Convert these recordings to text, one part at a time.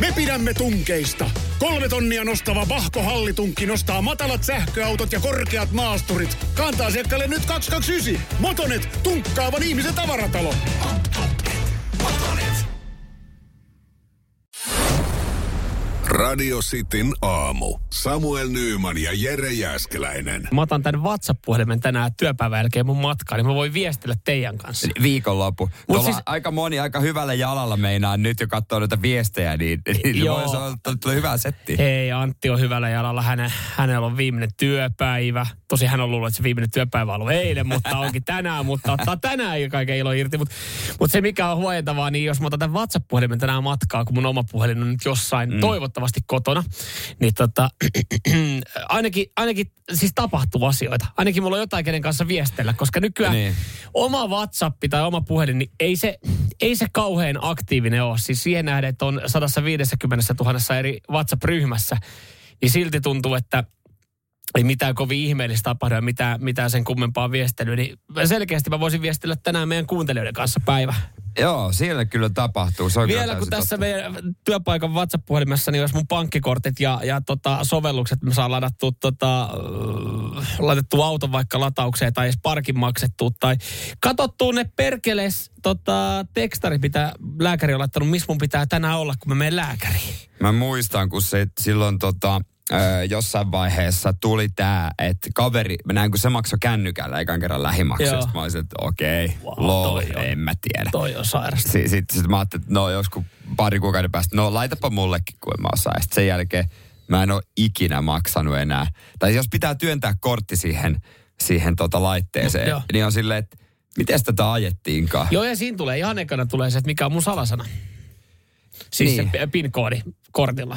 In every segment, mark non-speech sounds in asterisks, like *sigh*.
Me pidämme tunkeista. Kolme tonnia nostava Vahko Hallitunkki nostaa matalat sähköautot ja korkeat maasturit. Kantaa asiakkaalle nyt 229. Motonet, tunkkaavan ihmisen tavaratalo. Radio Cityn aamu. Samuel Nyyman ja Jere Jäskeläinen. Mä otan tämän WhatsApp-puhelimen tänään työpäivän jälkeen mun matkaan, niin mä voin viestillä teidän kanssa. Viikonloppu. Mut siis- aika moni aika hyvällä jalalla meinaa nyt jo katsoa noita viestejä, niin, *laughs* niin Joo. voi sanoa, että tulee hyvä setti. Hei, Antti on hyvällä jalalla. Häne, hänellä on viimeinen työpäivä. Tosi hän on luullut, että se viimeinen työpäivä on ollut eilen, mutta onkin tänään. Mutta ottaa tänään jo kaiken ilo irti. Mutta mut se mikä on huojentavaa, niin jos mä otan tämän WhatsApp-puhelimen tänään matkaa, kun mun oma puhelin on nyt jossain mm. toivottavasti kotona, niin tota, *clears throat* ainakin, ainakin siis tapahtuu asioita. Ainakin mulla on jotain, kenen kanssa viestellä, koska nykyään. Niin. oma WhatsApp tai oma puhelin, niin ei se, ei se kauhean aktiivinen ole. Siis siihen nähden, että on 150 000 eri WhatsApp-ryhmässä, niin silti tuntuu, että ei mitään kovin ihmeellistä tapahdu ja mitään, mitään sen kummempaa viestelyä. Niin selkeästi mä voisin viestellä tänään meidän kuuntelijoiden kanssa päivä. Joo, siellä kyllä tapahtuu. Se on kyllä Vielä kun tässä totta. meidän työpaikan WhatsApp-puhelimessa, niin jos mun pankkikortit ja, ja tota, sovellukset me saa ladattua, tota, äh, laitettua auton vaikka lataukseen tai edes parkin maksettua tai katsottua ne perkeles tota, tekstarit, mitä lääkäri on laittanut, missä mun pitää tänään olla, kun mä menen lääkäriin. Mä muistan, kun se silloin tota, ö, jossain vaiheessa tuli tää, että kaveri, mä näin kun se maksoi kännykällä ekan kerran lähimaksusta. Mä olisin, että okei, Wow, okay, lol, toi on- en mä tiedä. Toi on sairasta. Sitten sit, sit mä ajattelin, että no joskus pari kuukauden päästä, no laitapa mullekin, kun mä osaa. Sitten sen jälkeen mä en ole ikinä maksanut enää. Tai jos pitää työntää kortti siihen, siihen tota laitteeseen, Joo. niin on silleen, että miten tätä ajettiinkaan? Joo, ja siinä tulee ihan ekana tulee se, että mikä on mun salasana. Siis Niin. se PIN-koodi kortilla,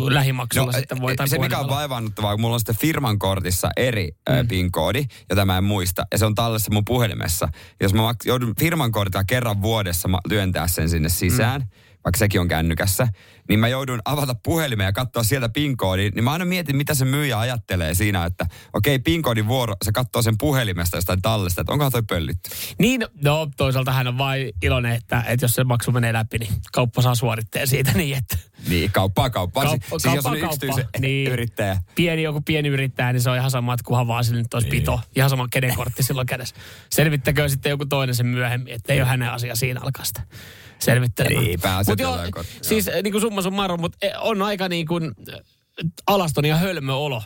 kun lähimaksulla sitten voi tai se mikä on puhelimella. vaivaannuttavaa, kun mulla on sitten firman kortissa eri mm. PIN-koodi, jota mä en muista, ja se on tallessa mun puhelimessa. Jos mä joudun firman kortilla kerran vuodessa ma- työntää sen sinne sisään, mm. Vaikka sekin on kännykässä, niin mä joudun avata puhelimen ja katsoa sieltä PIN-koodin, niin mä aina mietin, mitä se myyjä ajattelee siinä, että okei, PIN-koodin vuoro, se katsoo sen puhelimesta jostain tallesta, että onkohan toi pöllitty. Niin, no toisaalta hän on vain iloinen, että, että jos se maksu menee läpi, niin kauppa saa suoritteen siitä *laughs* niin, että Niin, kauppaa kauppaa. Kauppa- Kauppa, siis jos on yksityisen. Niin. yrittäjä. pieni joku pieni yrittäjä, niin se on ihan sama, että kunhan vaan sille nyt olisi pito. Ihan sama kenen kortti silloin kädessä. Selvittäkö sitten joku toinen sen myöhemmin, että ei ole hänen asia siinä alkaa sitä selvittelemään. Niin, kortti, joo. siis niin kuin summa summarum, mutta on aika niin kuin äh, alaston ja hölmö olo,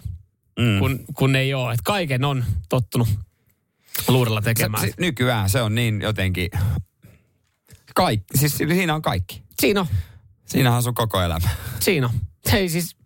mm. kun, kun ei ole. Että kaiken on tottunut luurella Se, tekemään. se, nykyään se on niin jotenkin... Kaikki, siis siinä on kaikki. Siinä on. Siinähän on sun koko elämä. Siinä on. Ei siis,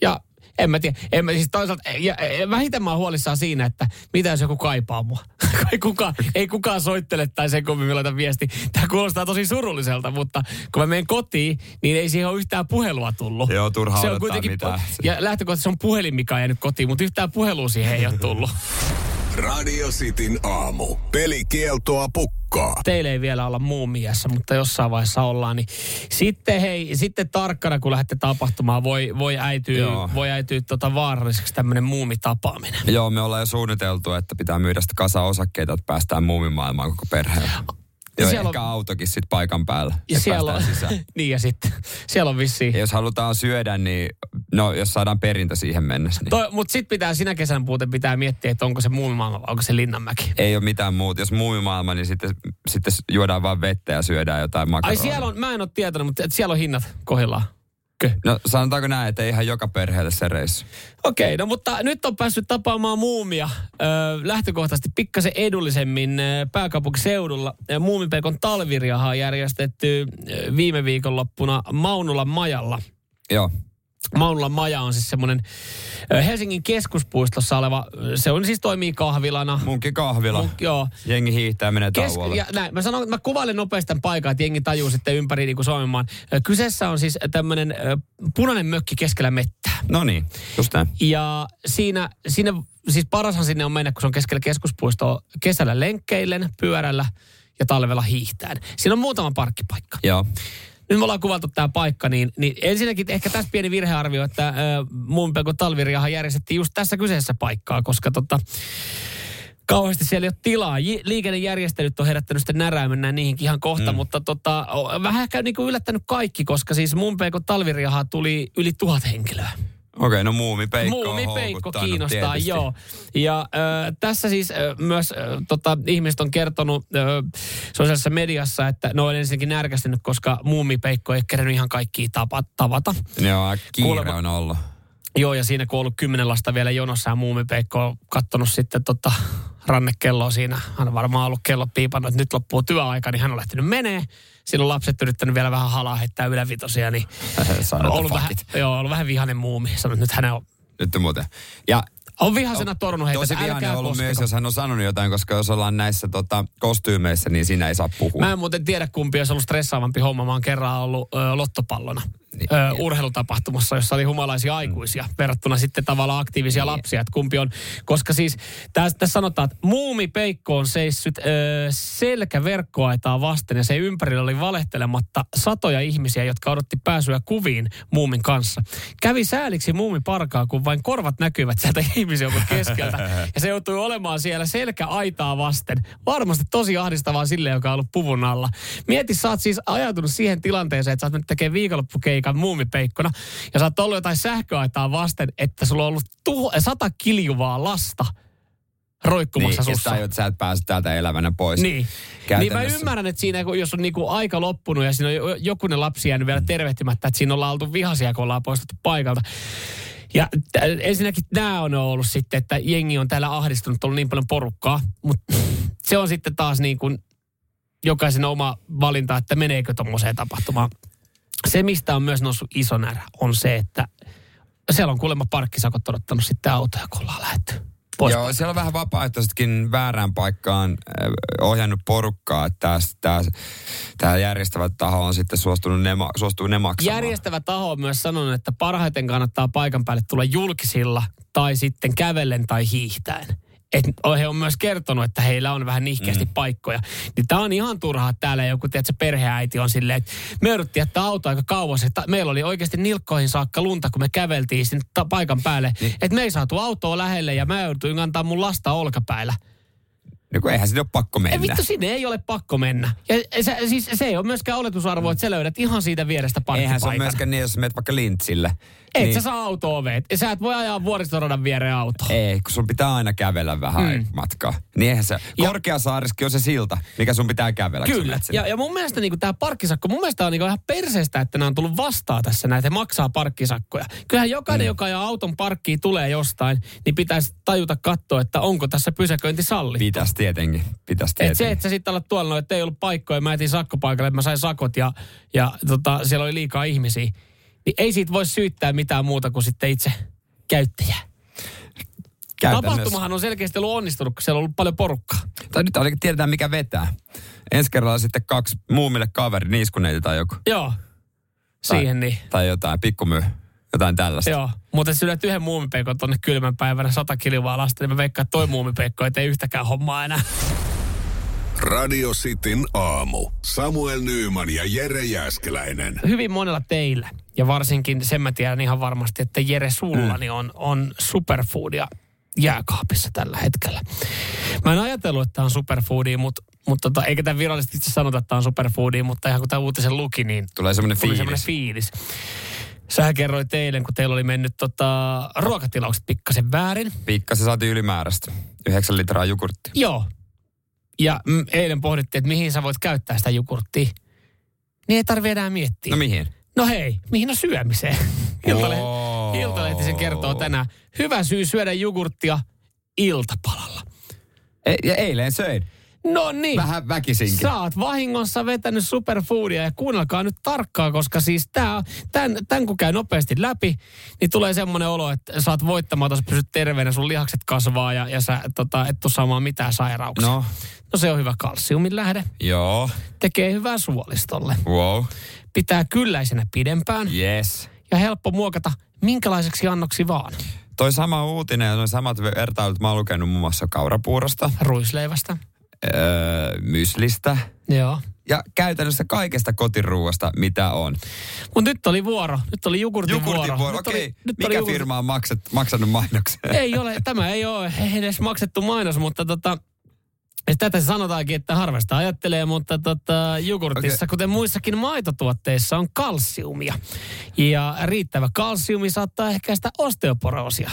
ja en mä tiedä, en mä siis toisaalta, ja, ja vähiten mä oon huolissaan siinä, että mitä jos joku kaipaa mua. *laughs* ei, kukaan, ei kukaan soittele tai sen kummin laita viesti. Tämä kuulostaa tosi surulliselta, mutta kun mä menen kotiin, niin ei siihen ole yhtään puhelua tullut. Joo, turha se on kuitenkin, mitään. Ja lähtökohtaisesti se on puhelin, mikä on jäänyt kotiin, mutta yhtään puhelua siihen ei ole tullut. *laughs* Radio Cityn aamu. Pelikieltoa pukkaa. Teille ei vielä olla muumiassa, mutta jossain vaiheessa ollaan. Niin sitten hei, sitten tarkkana kun lähdette tapahtumaan, voi, voi äityä, Joo. voi äityä tota vaaralliseksi tämmöinen muumitapaaminen. Joo, me ollaan jo suunniteltu, että pitää myydä sitä kasa osakkeita, että päästään muumimaailmaan koko perheellä. Joo, siellä ehkä on- autokin sitten paikan päällä, Ja siellä on, sisään. *laughs* niin ja sitten, siellä on vissiin. Ja jos halutaan syödä, niin no, jos saadaan perintö siihen mennessä, niin Toi, mutta sitten pitää sinä kesän puuten pitää miettiä, että onko se muumimaailma vai onko se Linnanmäki. ei ole mitään muuta. Jos muumimaailma, niin sitten, sitten juodaan vaan vettä ja syödään jotain Ai makaronia. siellä on, mä en ole tietänyt, mutta siellä on hinnat kohdillaan. Kö? No sanotaanko näin, että ihan joka perheelle se reissu. Okei, no mutta nyt on päässyt tapaamaan muumia ö, lähtökohtaisesti pikkasen edullisemmin ö, pääkaupunkiseudulla. Ö, Muumipelkon talviriaha on järjestetty ö, viime viikonloppuna Maunulan majalla. Joo. Maunulan maja on siis semmoinen Helsingin keskuspuistossa oleva, se on siis toimii kahvilana. Munkin kahvila. Mun, joo. Jengi hiihtää menee Kes- tauolle. ja näin, mä sanon, mä kuvailen nopeasti tämän paikan, että jengi tajuu sitten ympäri niin kuin Suomen maan. Ö, Kyseessä on siis tämmöinen punainen mökki keskellä mettää. No niin, just näin. Ja siinä, siinä, siis parashan sinne on mennä, kun se on keskellä keskuspuistoa kesällä lenkkeillen, pyörällä ja talvella hiihtäen. Siinä on muutama parkkipaikka. Joo. Nyt me ollaan kuvaltu tämä paikka, niin, niin ensinnäkin ehkä tässä pieni virhearvio, että äh, muun pelko talviriahan järjestettiin just tässä kyseisessä paikkaa, koska tota, kauheasti siellä ei ole tilaa. J- liikennejärjestelyt on herättänyt sitten närää, mennään niihinkin ihan kohta, mm. mutta tota, vähän ehkä niin kuin yllättänyt kaikki, koska siis mun peikon talviriahaa tuli yli tuhat henkilöä. Okei, okay, no muumipeikko Muumipeikko kiinnostaa, tietysti. joo. Ja äh, tässä siis äh, myös äh, tota, ihmiset on kertonut äh, sosiaalisessa mediassa, että ne on ensinnäkin närkästynyt, koska muumipeikko ei kerennyt ihan kaikkia tapa, tavata. Joo, kiire Kuulemma- on ollut. Joo, ja siinä kun on ollut kymmenen lasta vielä jonossa ja muumipeikko on kattonut sitten tota rannekelloa siinä. Hän on varmaan ollut kello piipannut, että nyt loppuu työaika, niin hän on lähtenyt menee. On lapset yrittänyt vielä vähän halaa heittää ylävitosia, niin *laughs* on ollut vähän, joo, ollut vähän vihainen muumi. Sanoi, että nyt hän on, Nyt on muuten. Ja on vihasena torunut heitä, tosi vihainen ollut koskeko. myös, jos hän on sanonut jotain, koska jos ollaan näissä tota, kostyymeissä, niin siinä ei saa puhua. Mä en muuten tiedä, kumpi olisi ollut stressaavampi homma. Mä oon kerran ollut ö, lottopallona. Ö, urheilutapahtumassa, jossa oli humalaisia aikuisia verrattuna sitten tavallaan aktiivisia Niin. lapsia. Että kumpi on, koska siis tässä, tässä sanotaan, että muumi Peikko on seissyt ö, selkäverkkoaitaa vasten ja se ympärillä oli valehtelematta satoja ihmisiä, jotka odotti pääsyä kuviin muumin kanssa. Kävi sääliksi muumi parkaa, kun vain korvat näkyvät sieltä *laughs* ihmisjoukon keskeltä. Ja se joutui olemaan siellä selkäaitaa vasten. Varmasti tosi ahdistavaa sille, joka on ollut puvun alla. Mieti, sä oot siis ajautunut siihen tilanteeseen, että sä oot mennyt tekemään viikonloppukeikan muumipeikkona. Ja sä oot ollut jotain sähköaitaa vasten, että sulla on ollut tuho, sata kiljuvaa lasta roikkumassa niin, sussa. sä, tajut, sä et pääse täältä elävänä pois. Niin. niin mä ymmärrän, että siinä kun jos on niinku aika loppunut ja siinä on jo- jokunen lapsi jäänyt vielä tervehtimättä, että siinä ollaan oltu vihaisia, kun ollaan poistettu paikalta. Ja t- ensinnäkin nämä on ollut sitten, että jengi on täällä ahdistunut, on ollut niin paljon porukkaa, mutta se on sitten taas niin kuin jokaisen oma valinta, että meneekö tuommoiseen tapahtumaan. Se, mistä on myös noussut iso närä, on se, että siellä on kuulemma parkkisakot odottanut sitten autoja, kun ollaan lähdetty pois. Joo, siellä on vähän vapaaehtoisetkin väärään paikkaan äh, ohjannut porukkaa, että tämä, järjestävä taho on sitten suostunut ne, suostuu ne maksamaan. Järjestävä taho on myös sanonut, että parhaiten kannattaa paikan päälle tulla julkisilla tai sitten kävellen tai hiihtäen. Et he on myös kertonut, että heillä on vähän nihkeästi mm. paikkoja. Niin tää on ihan turhaa, että täällä joku tiedätkö, perheäiti on silleen, että me jouduttiin jättää auto aika kauas. Että meillä oli oikeasti nilkkoihin saakka lunta, kun me käveltiin sinne ta- paikan päälle. Niin. Että me ei saatu autoa lähelle ja mä jouduin antaa mun lasta olkapäällä. No kun eihän sinne ole pakko Ei mennä. vittu, sinne ei ole pakko mennä. Ja se, siis se ei ole myöskään oletusarvo, että sä löydät ihan siitä vierestä parkkipaikan. Eihän se ole myöskään niin, jos menet vaikka lintsille. Et niin, sä saa autoa veet. Sä et voi ajaa vuoristoradan viereen autoa. Ei, kun sun pitää aina kävellä vähän mm. matkaa. Niin eihän se, Ja- Korkeasaariskin on se silta, mikä sun pitää kävellä. Kyllä. Ja, ja mun mielestä niin tämä parkkisakko, mun mielestä on niin ihan perseestä, että nämä on tullut vastaan tässä näitä maksaa parkkisakkoja. Kyllähän jokainen, mm. joka ajaa auton parkkiin, tulee jostain, niin pitäisi tajuta katsoa, että onko tässä pysäköinti sallittu. Pitäisi tietenkin. Pitäisi Et tietenkin. se, että sä sitten alat tuolla, no, että ei ollut paikkoja, mä etin sakkopaikalle, että mä sain sakot ja, ja tota, siellä oli liikaa ihmisiä. Niin ei siitä voi syyttää mitään muuta kuin sitten itse käyttäjää. Tapahtumahan on selkeästi ollut onnistunut, kun siellä on ollut paljon porukkaa. Tai nyt ainakin tiedetään, mikä vetää. Ensi kerralla sitten kaksi muumille kaveri, niiskuneita tai joku. Joo, Tai- siihen niin. Tai jotain, pikkumyy. Jotain tällaista. Joo, mutta jos syöt yhden muumipeikon tonne kylmän päivänä sata kilvaa lasta, niin mä veikkaan, että toi muumipeikko ei tee yhtäkään hommaa enää. Radio Cityn aamu. Samuel Nyyman ja Jere Jäskeläinen. Hyvin monella teillä, ja varsinkin sen mä tiedän ihan varmasti, että Jere sulla niin on, on superfoodia jääkaapissa tällä hetkellä. Mä en ajatellut, että tämä on superfoodia, mutta, mutta tota, eikä tämä virallisesti itse sanota, että tämä on superfoodia, mutta ihan kun tämä uutisen luki, niin Tulee semmoinen tuli fiilis. semmoinen fiilis. Sähän kerroit eilen, kun teillä oli mennyt tota, ruokatilaukset pikkasen väärin. Pikkasen saatiin ylimääräistä. Yhdeksän litraa jukurttia. Joo. Ja mm, eilen pohdittiin, että mihin sä voit käyttää sitä jukurttia. Niin ei tarvi enää miettiä. No mihin? No hei, mihin on syömiseen? *laughs* Iltalehti, Oo. Iltalehti sen kertoo tänään. Hyvä syy syödä jogurttia iltapalalla. E- ja eilen söin. No niin. Vähän väkisinkin. Sä oot vahingossa vetänyt superfoodia ja kuunnelkaa nyt tarkkaa, koska siis tää, tämän, tämän kun käy nopeasti läpi, niin tulee semmoinen olo, että sä oot voittamaton, sä pysyt terveenä, sun lihakset kasvaa ja, ja sä tota, et tuu saamaan mitään sairauksia. No, no se on hyvä kalsiumin lähde. joo. Tekee hyvää suolistolle. Wow. Pitää kylläisenä pidempään Yes. ja helppo muokata minkälaiseksi annoksi vaan. Toi sama uutinen ja samat vertailut mä oon lukenut muun muassa kaurapuurosta, Ruisleivästä. Öö, myslistä, Joo. ja käytännössä kaikesta kotiruuasta, mitä on. Mutta nyt oli vuoro. Nyt oli jogurtin, Jogurtin vuoro, vuoro. Nyt okei. oli- nyt Mikä oli firma on maksat, maksanut mainoksen? *laughs* Ei ole, tämä ei ole edes maksettu mainos, mutta tota, ja tätä se sanotaankin, että harvasta ajattelee, mutta tota, jogurtissa, Okei. kuten muissakin maitotuotteissa, on kalsiumia. Ja riittävä kalsiumi saattaa ehkäistä osteoporoosia.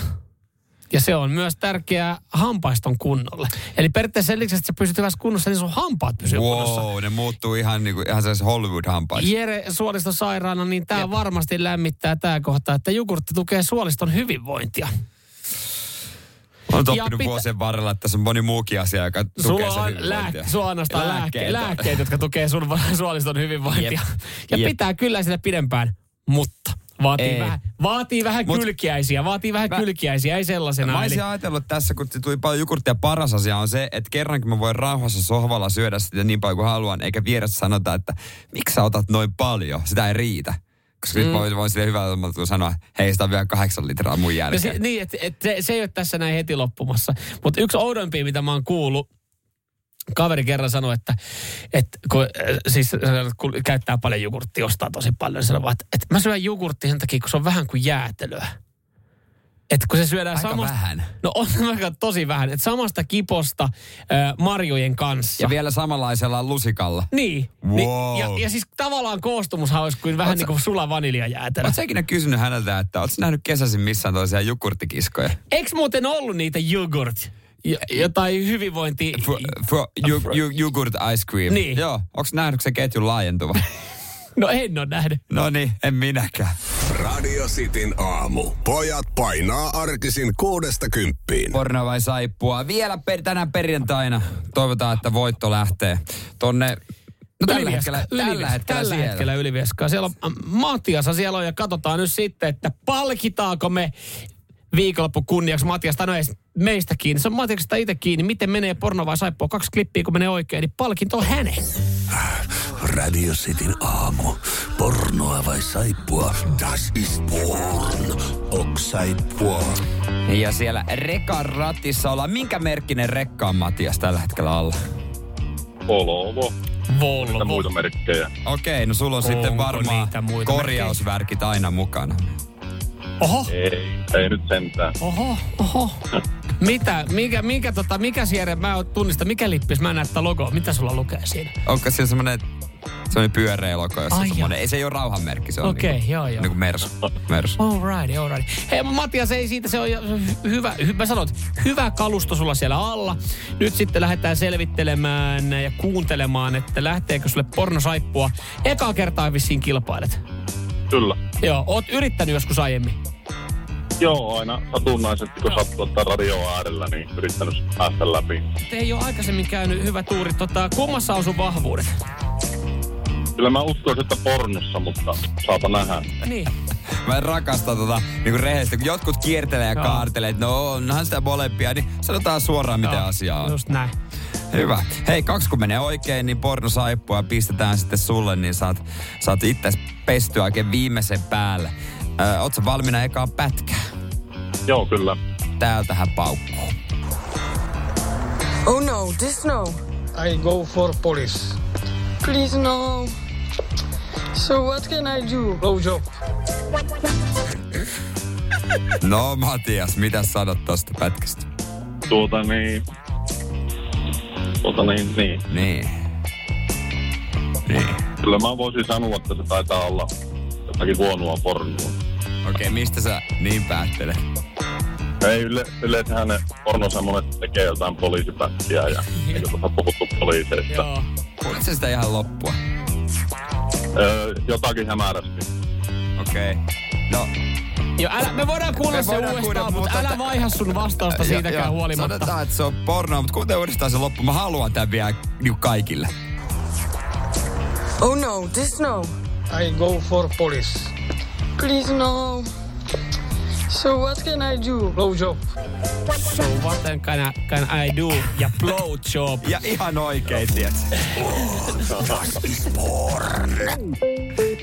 Ja se on myös tärkeää hampaiston kunnolle. Eli periaatteessa sen lisäksi, että sä pysyt hyvässä kunnossa, niin sun hampaat pysyy kunnossa. Wow, ne muuttuu ihan, niin kuin, ihan sellaisen Hollywood-hampaissa. Jere suolistosairaana, niin tämä varmasti lämmittää tämä kohta, että jogurtti tukee suoliston hyvinvointia. Olen Ja oppinut pitä- vuosien varrella, että tässä on moni muukin asia, joka tukee Sulla sen on, lääk- lääkkeet, Lääkkeitä. lääkkeet, jotka tukee sun suoliston hyvinvointia. Jep. Ja Jep. pitää kyllä sitä pidempään, mutta vaatii Ei. vähän, vaatii vähän Mut- kylkiäisiä, vaatii vähän Mä- kylkiäisiä, ei sellaisena. Mä Eli, olisin ajatellut tässä, kun tuli paljon jogurttia, paras asia on se, että kerrankin mä voin rauhassa sohvalla syödä sitä niin paljon kuin haluan, eikä vieressä sanota, että miksi sä otat noin paljon, sitä ei riitä. Koska mm. nyt voin, voin sille hyvällä tunnolla sanoa, hei, sitä on vielä kahdeksan litraa mun no jälkeen. se, niin, että et se, se ei ole tässä näin heti loppumassa. Mutta yksi oudompia, mitä mä oon kuullut, kaveri kerran sanoi, että, että kun, äh, siis, kun käyttää paljon jogurttia, ostaa tosi paljon, sanoi vaan, että, että mä syön jogurttia sen takia, kun se on vähän kuin jäätelöä. Että kun se syödään Aika samasta... vähän. No on *laughs* aika tosi vähän. Että samasta kiposta äh, marjojen kanssa. Ja vielä samanlaisella lusikalla. Niin. Wow. niin ja, ja siis tavallaan koostumushan olisi kuin vähän Oot niin kuin sula vaniljajäätelö. Oletko ikinä kysynyt häneltä, että oletko nähnyt kesäisin missään toisia jogurttikiskoja? Eikö muuten ollut niitä jogurt? Jo- Jotain hyvinvointi... For, for, ju, ju, jogurt ice cream. Niin. Joo. Onko nähnyt se ketjun laajentuva? *laughs* No en ole nähnyt. no niin, en minäkään. Radio Cityn aamu. Pojat painaa arkisin kuudesta kymppiin. Porno vai saippua? Vielä per, tänään perjantaina. Toivotaan, että voitto lähtee tonne... No tällä Ylivieska, hetkellä, tällä Ylivieska, hetkellä tällä siellä. hetkellä Ylivieskaa. Siellä on ähm, Matiasa siellä on ja katsotaan nyt sitten, että palkitaanko me viikonloppu kunniaksi Matias, tai no ei meistä kiinni. Se on Matiaksesta itse kiinni. Miten menee porno vai saippua? Kaksi klippiä, kun menee oikein, niin palkinto on hänen. Radio Cityn aamu. Pornoa vai saippua? Das ist porn. Ok saippua. Ja siellä rekan ratissa ollaan. Minkä merkkinen rekka on Matias tällä hetkellä alla? Volvo. Volvo. Mitä muita merkkejä? Okei, no sulla on sitten Onko varmaan niitä muita korjausvärkit aina mukana. Oho, Ei, ei nyt sentään. oho, oho. *laughs* Mitä, mikä, mikä, tota, mikä Sierre, mä en tunnista, mikä lippis, mä en näe tätä logoa. Mitä sulla lukee siinä? Onko se semmoinen semmoinen pyöreä logo, jossa Ai on ei se ei ole rauhanmerkki, se on Okei, niinku, joo, joo. niinku mersu. mersu. All right, all right. Hei Matias, ei siitä, se on jo hyvä, hy, mä sanon, hyvä kalusto sulla siellä alla. Nyt sitten lähdetään selvittelemään ja kuuntelemaan, että lähteekö sulle pornosaippua. Eka kertaa vissiin kilpailet. Kyllä. Joo, oot yrittänyt joskus aiemmin. Joo, aina satunnaisesti, kun sattuu ottaa radioa äärellä, niin yrittänyt päästä läpi. Te ei ole aikaisemmin käynyt hyvä tuuri. Tota, kummassa on sun vahvuudet? Kyllä mä uskoisin, että pornossa, mutta saapa nähdä. Niin. Mä rakastan tota niinku rehellisesti, kun jotkut kiertelee ja Joo. kaartelee, että no onhan sitä molempia, niin sanotaan suoraan miten Joo, asia on. Just näin. Hyvä. Hei, kaksi kun menee oikein, niin pornosaippua pistetään sitten sulle, niin saat, saat itse pestyä oikein viimeisen päälle. Ö, oot sä valmiina ekaan pätkää? Joo, kyllä. Täältähän paukkuu. Oh no, this no. I go for police. Please no. So what can I do? Blow job. No Matias, mitä sanot tosta pätkästä? Tuota niin... Tuota niin, niin. Niin. Niin. Kyllä mä voisin sanoa, että se taitaa olla jotakin huonoa pornoa. Okei, okay, mistä sä niin päättelet? Ei yle, yleensähän ne pornosemmonet tekee jotain poliisipätkiä ja eikö tuossa puhuttu poliiseista. Joo. Kuulit sitä ihan loppua? Öö, jotakin hämärästi. Okei. Okay. No, Joo, älä, me voidaan kuulla Me se voidaan uudestaan, kuunnella, mutta mutta älä vaiha sun vastausta siitäkään ja huolimatta. Sanotaan, että se on pornoa, mutta kuunte uudestaan se loppu. Mä haluan tämän vielä niin kaikille. Oh no, this no. I go for police. Please no. So what can I do? Blow job. So what can I, can I do? Ja blow job. Ja ihan oikein, tiedätkö?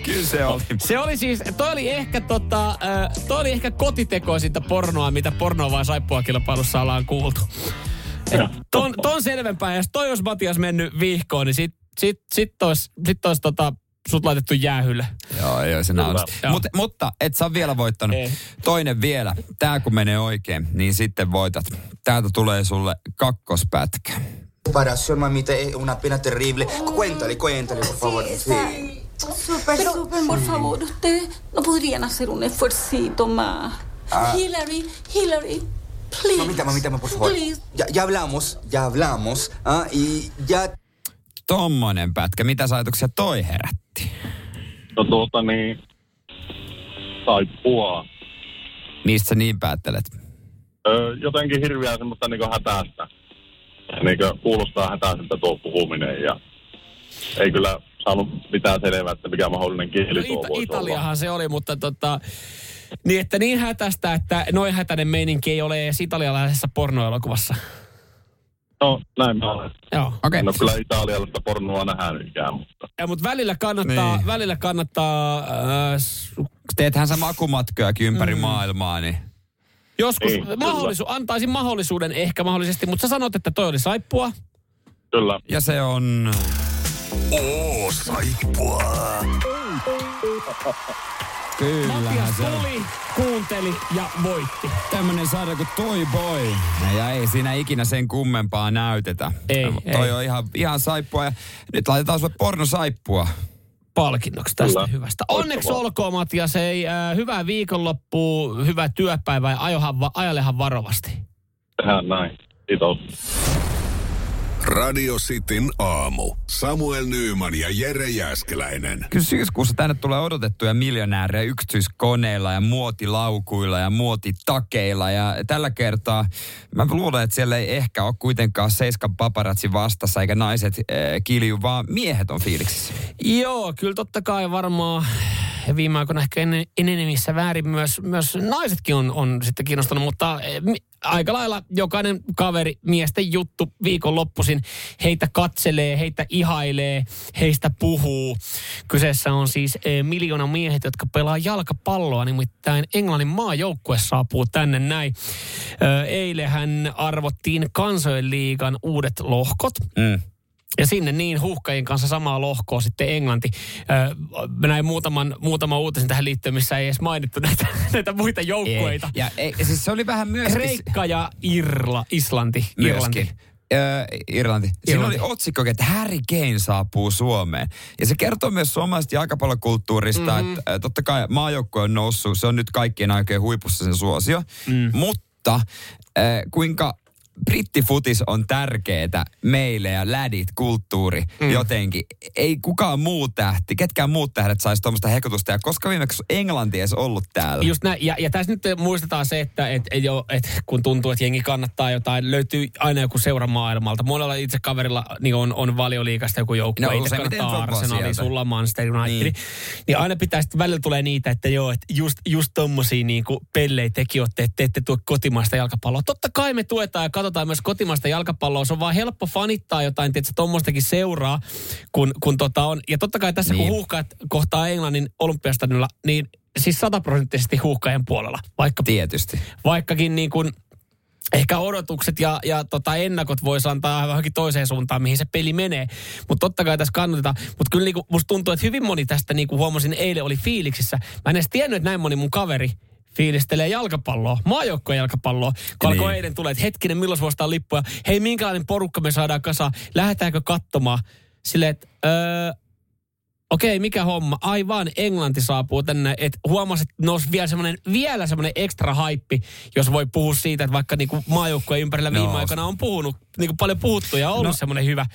Kyllä se oli. Se oli siis, toi oli ehkä tota, äh, toi oli ehkä kotitekoisinta pornoa, mitä pornoa vai saippua kilpailussa ollaan kuultu. Et ton, ton selvempää, jos toi olisi Matias mennyt vihkoon, niin sit sit, sit ois, sit ois tota, sut laitettu jäähylle. Joo, joo, se nauratti. Joo. Mut, mutta et sä vielä voittanut. Ei. Toinen vielä. Tää kun menee oikein, niin sitten voitat. Täältä tulee sulle kakkospätkä. Comparación, mamita, es una pena terrible. Cuéntale, cuéntale, por favor. Sí. Súper, Pero, súper por favor, ustedes no podrían hacer un esfuercito más. Ah. Hillary, Hillary, please. Mamita, mamita, por favor. Please. Ya, ya hablamos, ya hablamos, ¿ah? Y ya Tommonen pätkä. Mitä ajatuksia toi herätti? No tuota niin, saippua. Mistä sä niin päättelet? Öö, jotenkin hirveää semmoista niinku hätäistä. Niinku kuulostaa hätäiseltä tuo puhuminen ja ei kyllä saanut mitään selvää, että mikä mahdollinen kieli No, tuo Ita- voisi Italiahan se oli, mutta tota, niin että niin hätästä, että noin hätäinen meininki ei ole edes italialaisessa pornoelokuvassa. No näin mä olen. Joo. Okei. En ole kyllä italialaista pornoa nähnytkään, mutta Ja, mutta välillä kannattaa, Niin. välillä kannattaa äh, Teethän sä makumatkojakin ympäri mm. maailmaa, niin joskus Niin, kyllä. mahdollisu- antaisin mahdollisuuden ehkä mahdollisesti, mutta sä sanot, että toi oli saippua. kyllä. ja se on... Oo, saippua. Matias se tuli, kuunteli ja voitti. Tämmönen saada kuin Toy Boy. Ja ei siinä ikinä sen kummempaa näytetä. Ei, Toi ei. on ihan, ihan saippua ja nyt laitetaan sulle pornosaippua. palkinnoksi tästä Kyllä. hyvästä. Onneksi olkoon Matias, ei, äh, hyvää viikonloppua, hyvää työpäivää ja ajohan, ajalehan varovasti. Tehdään näin. Kiitos. Radio Cityn aamu. Samuel Nyyman ja Jere Jäskeläinen. Kyllä syyskuussa tänne tulee odotettuja miljonäärejä yksityiskoneilla ja muotilaukuilla ja muotitakeilla. Ja tällä kertaa mä luulen, että siellä ei ehkä ole kuitenkaan seiskan paparazzi vastassa eikä naiset äh, kilju, vaan miehet on fiiliksissä. Joo, kyllä totta kai varmaan viime aikoina ehkä en, enenevissä väärin myös, myös naisetkin on, on sitten kiinnostunut, mutta eh, aika lailla jokainen kaveri, miesten juttu viikonloppuisin, heitä katselee, heitä ihailee, heistä puhuu. Kyseessä on siis eh, miljoona miehet, jotka pelaa jalkapalloa, nimittäin Englannin maajoukkue saapuu tänne näin. Ö, Eilehän arvottiin kansojen liigan uudet lohkot. Mm. Ja sinne niin huuhkajien kanssa samaa lohkoa sitten Englanti. Öö, mä näin muutaman, muutaman uutisen tähän liittyen, missä ei edes mainittu näitä, *laughs* näitä muita joukkueita. Ei. Ja ei, siis se oli vähän myöskin... Kreikka ja Irla, Islanti. Irlanti. Myöskin. Öö, Irlanti. Siinä Irlanti. oli otsikko, että Harry Kane saapuu Suomeen. Ja se kertoo myös suomalaisesta jalkapallokulttuurista, Mhm. mm-hmm. että äh, totta kai maajoukkue on noussut, se on nyt kaikkien aikojen huipussa sen suosio. Mm. Mutta äh, kuinka brittifutis on tärkeetä meille ja lädit, kulttuuri mm. jotenkin. Ei kukaan muu tähti, ketkään muut tähdet saisi tuommoista hekutusta. Ja koska viimeksi Englanti edes ollut täällä. Just näin. Ja, ja tässä nyt muistetaan se, että et, et jo, et kun tuntuu, että jengi kannattaa jotain, löytyy aina joku seura maailmalta. Monella itse kaverilla niin on, on valioliikasta joku joukkue. No, Itse kannattaa football Arsenali, sieltä. sulla Manchester United. Niin. Niin. niin aina pitää sitten, välillä tulee niitä, että joo, että just, just tommosia niin kuin pellei tekin olette, että te ette tuo kotimaista jalkapalloa. Totta kai me tuetaan ja katsotaan myös kotimaista jalkapalloa. Se on vaan helppo fanittaa jotain, että tommostakin seuraa, kun, kun tota on. Ja totta kai tässä, niin. Kun huuhkaat kohtaa Englannin olympiastadionilla, niin siis sataprosenttisesti huuhkajien puolella. Vaikka, Tietysti. vaikkakin niin kuin ehkä odotukset ja, ja tota ennakot voisi antaa johonkin toiseen suuntaan, mihin se peli menee. Mutta totta kai tässä kannatetaan. Mutta kyllä niinku, musta tuntuu, että hyvin moni tästä, niin kuin huomasin eilen, oli fiiliksissä. Mä en edes tiennyt, että näin moni mun kaveri fiilistelee jalkapalloa, maajoukkojen jalkapalloa. Kun alkoi Niin. eilen tulee, että hetkinen, milloin voisi ostaa lippuja. Hei, minkälainen porukka me saadaan kasaan? Lähdetäänkö katsomaan? Silleen, että öö, okei, mikä homma? Aivan, Englanti saapuu tänne. Et huomasi, että nousi vielä semmoinen, vielä semmoinen ekstra haippi, jos voi puhua siitä, että vaikka niinku maajoukkueen ympärillä viime Nous. aikoina on puhunut, niinku paljon puhuttu ja ollut No. no. semmoinen hyvä,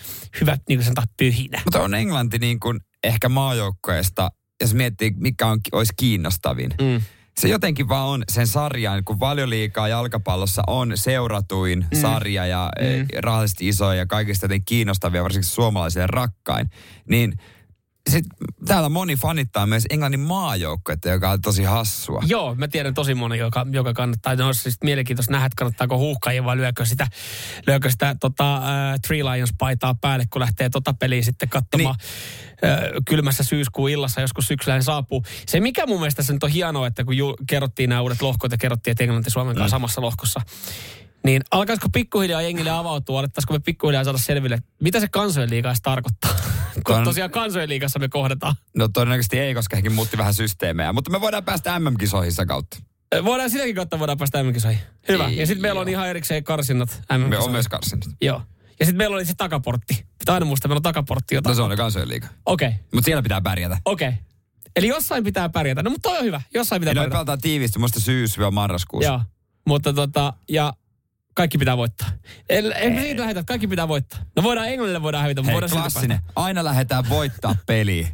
hyvä niinku sanotaan pyhinä. Mutta on Englanti niin kuin ehkä maajoukkueesta, jos miettii, mikä on, olisi kiinnostavin. Mm. Se jotenkin vaan on sen sarjan, kun valioliikaa jalkapallossa on seuratuin mm. sarja ja mm. rahallisesti iso ja kaikista jotenkin kiinnostavia, varsinkin suomalaisille rakkain, niin sit, täällä moni fanittaa myös Englannin maajoukkuetta, joka on tosi hassua. Joo, mä tiedän tosi moni, joka, joka kannattaa. No, siis mielenkiintoista nähdä, että kannattaako huuhkajia vai lyökö sitä, lyökö sitä tota, uh, Three Lions-paitaa päälle, kun lähtee tota peliä sitten katsomaan niin. kylmässä syyskuun illassa, joskus syksyllä saapuu. Se, mikä mun mielestä tässä nyt on hienoa, että kun ju, kerrottiin nämä uudet lohkot ja kerrottiin, että Englanti Suomen kanssa mm. samassa lohkossa, niin alkaisiko pikkuhiljaa jengille avautua, alettaisiko me pikkuhiljaa saada selville, mitä se kansojen edes tarkoittaa? *laughs* kun tosiaan kansojen liigassa me kohdataan. No todennäköisesti ei, koska hekin muutti vähän systeemejä. Mutta me voidaan päästä MM-kisoihin sitä kautta. Voidaan sitäkin kautta voidaan päästä MM-kisoihin. Hyvä. Ei, ja sitten meillä on ihan erikseen karsinnat Me MM-kisoihin. on myös karsinut. Joo. Ja sitten meillä oli se takaportti. Pitää aina muistaa, meillä on takaportti jotain. No se on jo kansojen liiga. Okei, okay. Mutta siellä pitää pärjätä. okei. Okay. Eli jossain pitää pärjätä. No mutta toi on hyvä. Jossain pitää noin pärjätä. pelataan tiiviisti muista syys-marraskuussa. Joo. Mutta tota, ja kaikki pitää voittaa. En, en siitä lähetä, kaikki pitää voittaa. No voidaan Englannille voidaan hävitä, mutta voidaan klassinen. päästä. Aina lähdetään voittaa *laughs* peliä.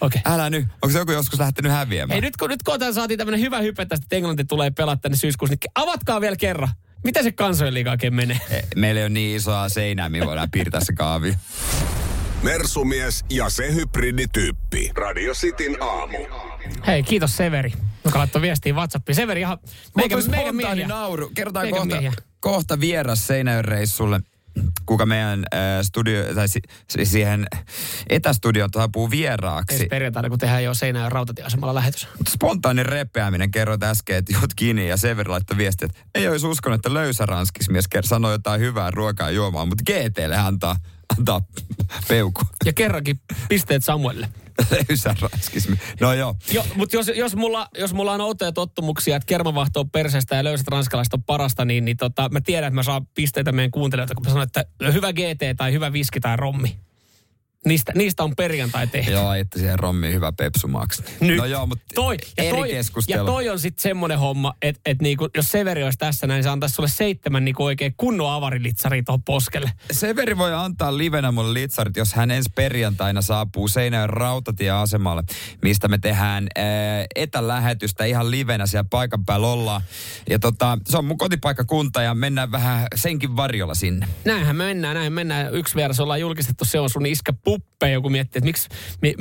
Okei. Okay. Älä nyt. Onko se joku joskus lähtenyt häviämään? Hei, nyt kun, nyt kun tämän saatiin tämmöinen hyvä hype tästä, että Englanti tulee pelata tänne syyskuussa, niin avatkaa vielä kerran. Miten se kansojen liiga oikein menee? Eh, Meillä ei ole niin isoa seinää, mihin voidaan piirtää se kaavi. Mersumies ja se hybridityyppi. Radio Cityn aamu. Hei, kiitos Severi, joka laittoi viestiä WhatsAppiin. Severi ihan meikä, meikä miehiä. nauru. Kerrotaan Meikä kohta, miehiä. Kohta vieras Seinäjoen reissulle kuka meidän äh, studio, tai si, si, siihen etästudioon saapuu vieraaksi. Ensi perjantaina, kun tehdään jo Seinäjoen rautatieasemalla lähetys. Spontaani repeäminen, kerroit äsken, että jut kiinni ja Severi laittoi viestiä, että ei olisi uskonut, että löysä ranskismies sanoi jotain hyvää ruokaa ja juomaa, mutta GTlle antaa, antaa peukku. Ja kerrankin pisteet Samuelle. *laughs* löysä ranskismies. No joo. Jo, mutta jos, jos, mulla, jos mulla on outoja tottumuksia, että kermavahto on perseestä ja löysät ranskalaiset on parasta, niin, niin tota, mä tiedän, että mä saan pisteitä meidän kuuntelijoilta, kun mä sanon, että hyvä GT tai hyvä viski tai rommi. Niistä, niistä on perjantai tehty. Joo, että siihen rommiin hyvä pepsumaksi. Nyt. No joo, mutta toi, ja eri toi, keskustelu. Ja toi on sitten semmoinen homma, että et niinku, jos Severi olisi tässä näin, se antaisi sulle seitsemän niinku oikein kunnon avarilitsari tuohon poskelle. Severi voi antaa livenä mulle litsarit, jos hän ensi perjantaina saapuu Seinäjoen rautatieasemalle, mistä me tehdään ää, etälähetystä ihan livenä siellä paikan päällä ollaan. Ja tota, se on mun kotipaikkakunta ja mennään vähän senkin varjolla sinne. Näinhän me mennään, näin mennään. Yksi vieras ollaan julkistettu, se on sun iskä Puppe. Joku miettii, että miksi, mi,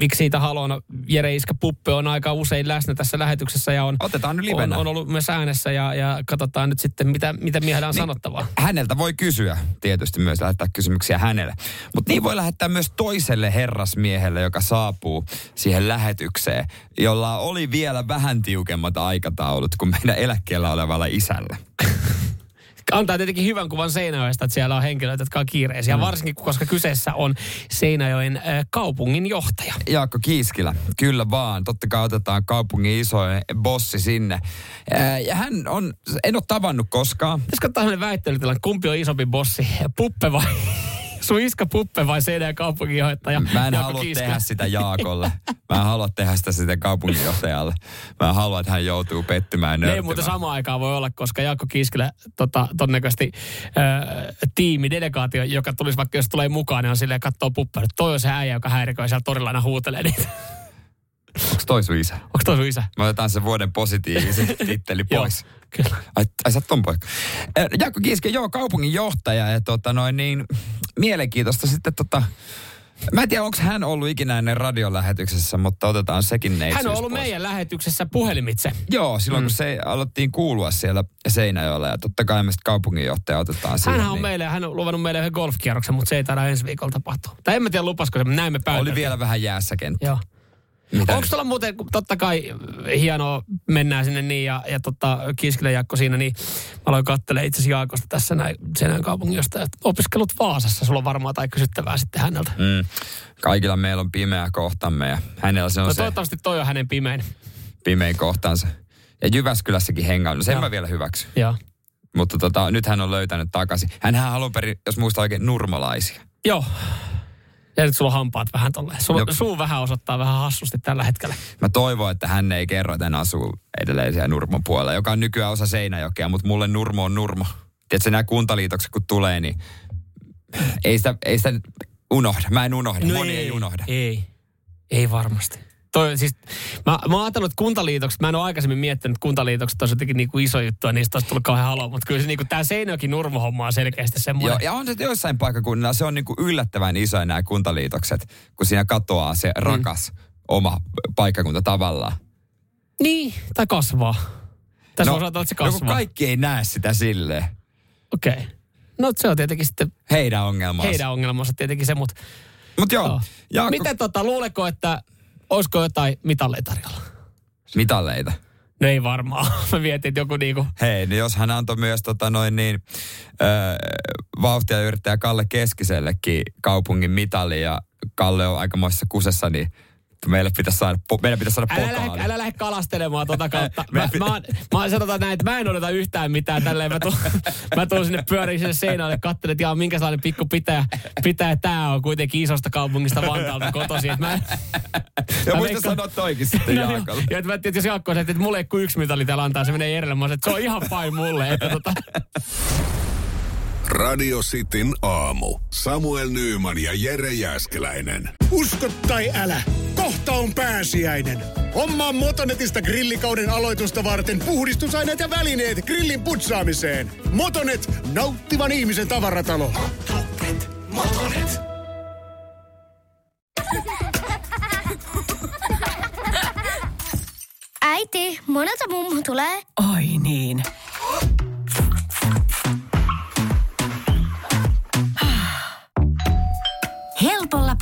miksi siitä haluaa. No, Jere iskä Puppe on aika usein läsnä tässä lähetyksessä ja on, Otetaan nyt on, livenä. on ollut myös äänessä ja, ja katsotaan nyt sitten, mitä, mitä miehellä on sanottavaa. Häneltä voi kysyä, tietysti myös lähettää kysymyksiä hänelle. Mutta niin voi lähettää myös toiselle herrasmiehelle, joka saapuu siihen lähetykseen, jolla oli vielä vähän tiukemmat aikataulut kuin meidän eläkkeellä olevalla isällä. *laughs* Antaa tietenkin hyvän kuvan Seinäjoesta, että siellä on henkilöitä, jotka on kiireisiä. Mm. Varsinkin, koska kyseessä on Seinäjoen äh, kaupungin johtaja. Jaakko Kiiskilä, kyllä vaan. Totta kai otetaan kaupungin isoin bossi sinne. Ää, Ja hän on, en ole tavannut koskaan. Pitäisikö ottaa sellainen väittelytilanne, kumpi on isompi bossi, Puppe vai sun iskä Puppe vai Seinäjoen kaupunginjohtaja? Mä en Jaakko halua Kiiskilä? tehdä sitä Jaakolle. *laughs* Mä en halua tehdä sitä sitten kaupunginjohtajalle. Mä en halua, että hän joutuu pettymään ei muuten samaan aikaan voi olla, koska Jaakko Kiiskilä tota, todennäköisesti äh, tiimi, delegaatio, joka tulisi vaikka jos tulee mukaan, niin on silleen katsoo Puppe, että toi on se äijä, joka häiriköi siellä torilla aina huutelee niitä. Onko toi sun isä? Onko toi sun isä? Mä otetaan sen vuoden positiivisen *laughs* titteli pois. Joo, kyllä. Ai, ai sä ton poika. Jaakko Kiiske, joo, kaupungin johtaja ja tota noin niin, mielenkiintoista sitten tota, Mä en tiedä, onko hän ollut ikinä ennen radiolähetyksessä, mutta otetaan sekin neitsyys Hän on ollut pois. meidän lähetyksessä puhelimitse. Joo, silloin mm. kun se alettiin kuulua siellä Seinäjoella ja totta kai me sitten kaupunginjohtaja otetaan siihen. Hän on niin meille, hän on luvannut meille yhden golfkierroksen, mutta se ei taida ensi viikolla tapahtua. Tai en mä tiedä lupasko se, mutta näin me päätettiin. Oli vielä vähän jäässä kenttä. Joo. Mitä Onko tuolla muuten, totta kai hienoa, mennään sinne niin ja, ja tota, Kiskilä Jaakko siinä, niin mä aloin katselemaan itse asiassa Jaakosta tässä näin Seinäjoen kaupungin jostain, että opiskelut Vaasassa, sulla on varmaan tai kysyttävää sitten häneltä. Mm. Kaikilla meillä on pimeä kohtamme ja hänellä se on No se toivottavasti toi on hänen pimein. pimein kohtansa. Ja Jyväskylässäkin hengaa. No sen Joo. mä vielä hyväksyn. Joo. Mutta tota, nyt hän on löytänyt takaisin. Hänhän alun perin, jos muistaa oikein, nurmalaisia. Joo. Ja nyt sulla on hampaat vähän tolleen. Sulla, No. Suu vähän osoittaa vähän hassusti tällä hetkellä. Mä toivon, että hän ei kerro, että hän asuu edelleen siellä Nurmon puolella, joka on nykyään osa Seinäjokea, mutta mulle Nurmo on Nurmo. Tiedätkö, nämä kuntaliitokset kun tulee, niin ei sitä, ei sitä unohda. Mä en unohda. Moni ei, unohda. No Ei. Ei varmasti. Toi, siis, mä, mä oon ajatellut, että kuntaliitokset, mä en ole aikaisemmin miettinyt, että kuntaliitokset on jotenkin niinku iso juttu ja niistä olisi tullut kauhean halua, mutta kyllä se niinku, tää Seinäjoki Nurmo-homma on selkeästi semmoinen. Joo, ja on se joissain paikkakunnilla, se on niinku yllättävän iso nämä kuntaliitokset, kun siinä katoaa se rakas oma paikkakunta tavallaan. Niin, tai kasvaa. Tässä no, osataan, että se no kun kasvaa. kaikki ei näe sitä silleen. Okei. Okay. No se on tietenkin sitten Heidän ongelmansa. heidän ongelmansa tietenkin se, mutta Mutta joo, joo. Jaakko, Miten tota, luuleko, että olisiko jotain mitalleja tarjolla? mitalleita. No ei varmaan. *laughs* Mä mietin, että joku niinku, Hei, niin jos hän antoi myös tota noin niin, öö, vauhtia yrittäjä Kalle Keskisellekin kaupungin mitali ja Kalle on aikamoisessa kusessa, niin meille pitäisi saada, meidän pitäisi saada Älä pokaali. älä lähde kalastelemaan tota kautta. *laughs* Mä, mä, oon- mä, oon- sanotaan näin, että mä en odota yhtään mitään tälleen. Mä tuun, *laughs* mä tuun sinne pyöriin sinne seinälle, katselen, että jaa, minkälainen pikku pitää, pitää tää on kuitenkin isosta kaupungista Vantaalta kotoisin. Että mä, *laughs* Ja mä muista veikkaan- sanoa toikin sitten No, joo. Jaakolle. ja että mä tiedän, että jos Jaakko että mulle ei kuin yksi mitali täällä antaa, se menee Jerelle. Mä sanoin, että se on ihan fine mulle. Että tota, Radio Cityn aamu. Samuel Nyyman ja Jere Jäskeläinen. Usko tai älä, kohta on pääsiäinen. Hommaa Motonetista grillikauden aloitusta varten puhdistusaineet ja välineet grillin putsaamiseen. Motonet, nauttivan ihmisen tavaratalo. Motonet. Äiti, monelta mummu tulee? Oi niin.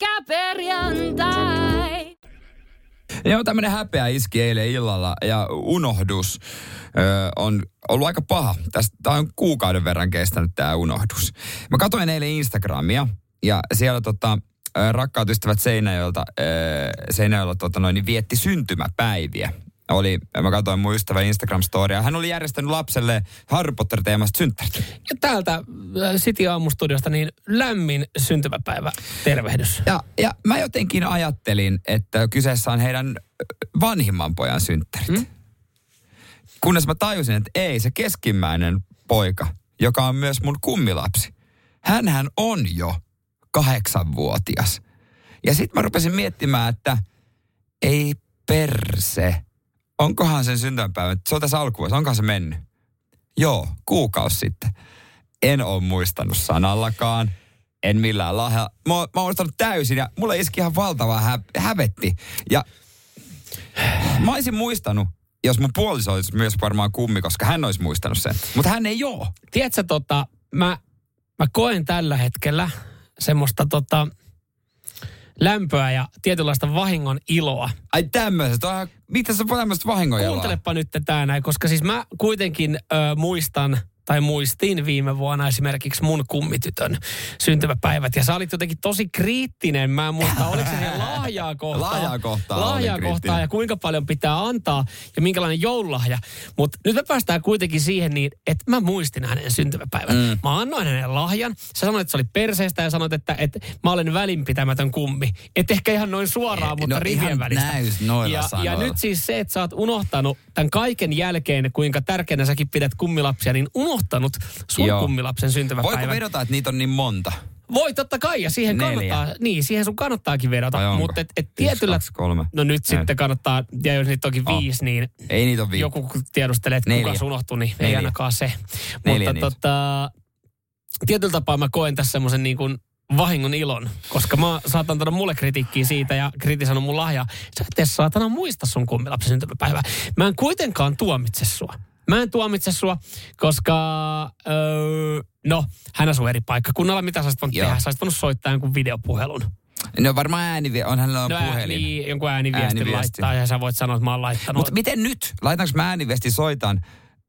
Pyörykkäperjantai! Joo, tämmöinen häpeä iski eilen illalla ja unohdus ö, on ollut aika paha. Tää on kuukauden verran kestänyt tämä unohdus. Mä katsoin eilen Instagramia ja siellä tota, rakkaat ystävät Seinäjoelta, ö, Seinäjoella tota noin, niin vietti syntymäpäiviä. Oli, mä katsoin mun ystävän Instagram-storia. Hän oli järjestänyt lapselle Harry Potter-teemasta synttärit. ja täältä äh, City Aamustudiosta niin lämmin syntymäpäivä tervehdys. Ja, ja mä jotenkin ajattelin, että kyseessä on heidän ö, vanhimman pojan synttärit. Hmm? Kunnes mä tajusin, että ei, se keskimmäinen poika, joka on myös mun kummilapsi, hänhän on jo kahdeksanvuotias. Ja sitten mä rupesin miettimään, että ei perse. Onkohan sen syntymäpäivä, se on tässä alkuvuosi, onkohan se mennyt? Joo, kuukausi sitten. En ole muistanut sanallakaan. En millään lahja. Mä, oon- täysin ja mulle iski ihan valtava hä, hävetti. Ja mä olisin muistanut, jos mun puoliso olisi myös varmaan kummi, koska hän olisi muistanut sen. Mutta hän ei oo. Tiedätkö, tota, mä, mä koen tällä hetkellä semmoista tota, lämpöä ja tietynlaista vahingon iloa. Ai tämmöiset. on- Mitä sä tämmöistä vahingoja Kuuntelepa nyt tää näin, koska siis mä kuitenkin ö, muistan tai muistin viime vuonna esimerkiksi mun kummitytön syntymäpäivät. Ja sä olit jotenkin tosi kriittinen. Mä en muista, oliko se lahjaa kohtaa. Lahjaa kohtaan Lahjaa olin kohtaa kriittinen. ja kuinka paljon pitää antaa ja minkälainen joululahja. Mutta nyt me päästään kuitenkin siihen niin, että mä muistin hänen syntymäpäivän. Mm. Mä annoin hänelle lahjan. Sä sanoit, että se oli perseestä ja sanoit, että, että mä olen välinpitämätön kummi. Et ehkä ihan noin suoraan, mutta no rivien välistä. näin noilla ja, ja nyt siis se, että sä oot unohtanut tämän kaiken jälkeen, kuinka tärkeänä säkin pidät kummilapsia, niin unohtanut sun Joo. kummilapsen syntymäpäivän. Voiko vedota, että niitä on niin monta? Voi totta kai, ja siihen Neljä. kannattaa, niin, siihen sun kannattaakin vedota. Mutta et, et Yksi, tietyllä, kaksi, kolme. no nyt Näin. sitten kannattaa, ja jos niitä onkin Oh. viisi, niin Ei niitä ole viisi. joku kun tiedustelee, että Neljä. kuka sun niin ei Neljä. ainakaan se. Neljä Mutta tota, tietyllä tapaa mä koen tässä semmoisen niin kuin vahingon ilon, koska mä saatan antanut mulle kritiikkiä siitä ja kritisoinut mun lahjaa. Sä et edes saatana muista sun kummilapsen syntymäpäivää. Mä en kuitenkaan tuomitse sua. Mä en tuomitse sua, koska öö, no, hän asuu eri paikkakunnalla. Mitä sä olisit voinut Joo. tehdä? Sä olisit voinut soittaa jonkun videopuhelun. No varmaan ääni, on hänellä on no, puhelin. Niin, jonkun ääniviestin Ääniviesti. laittaa ja sä voit sanoa, että mä oon laittanut. Mutta miten nyt? Laitanko mä ääniviesti soitan?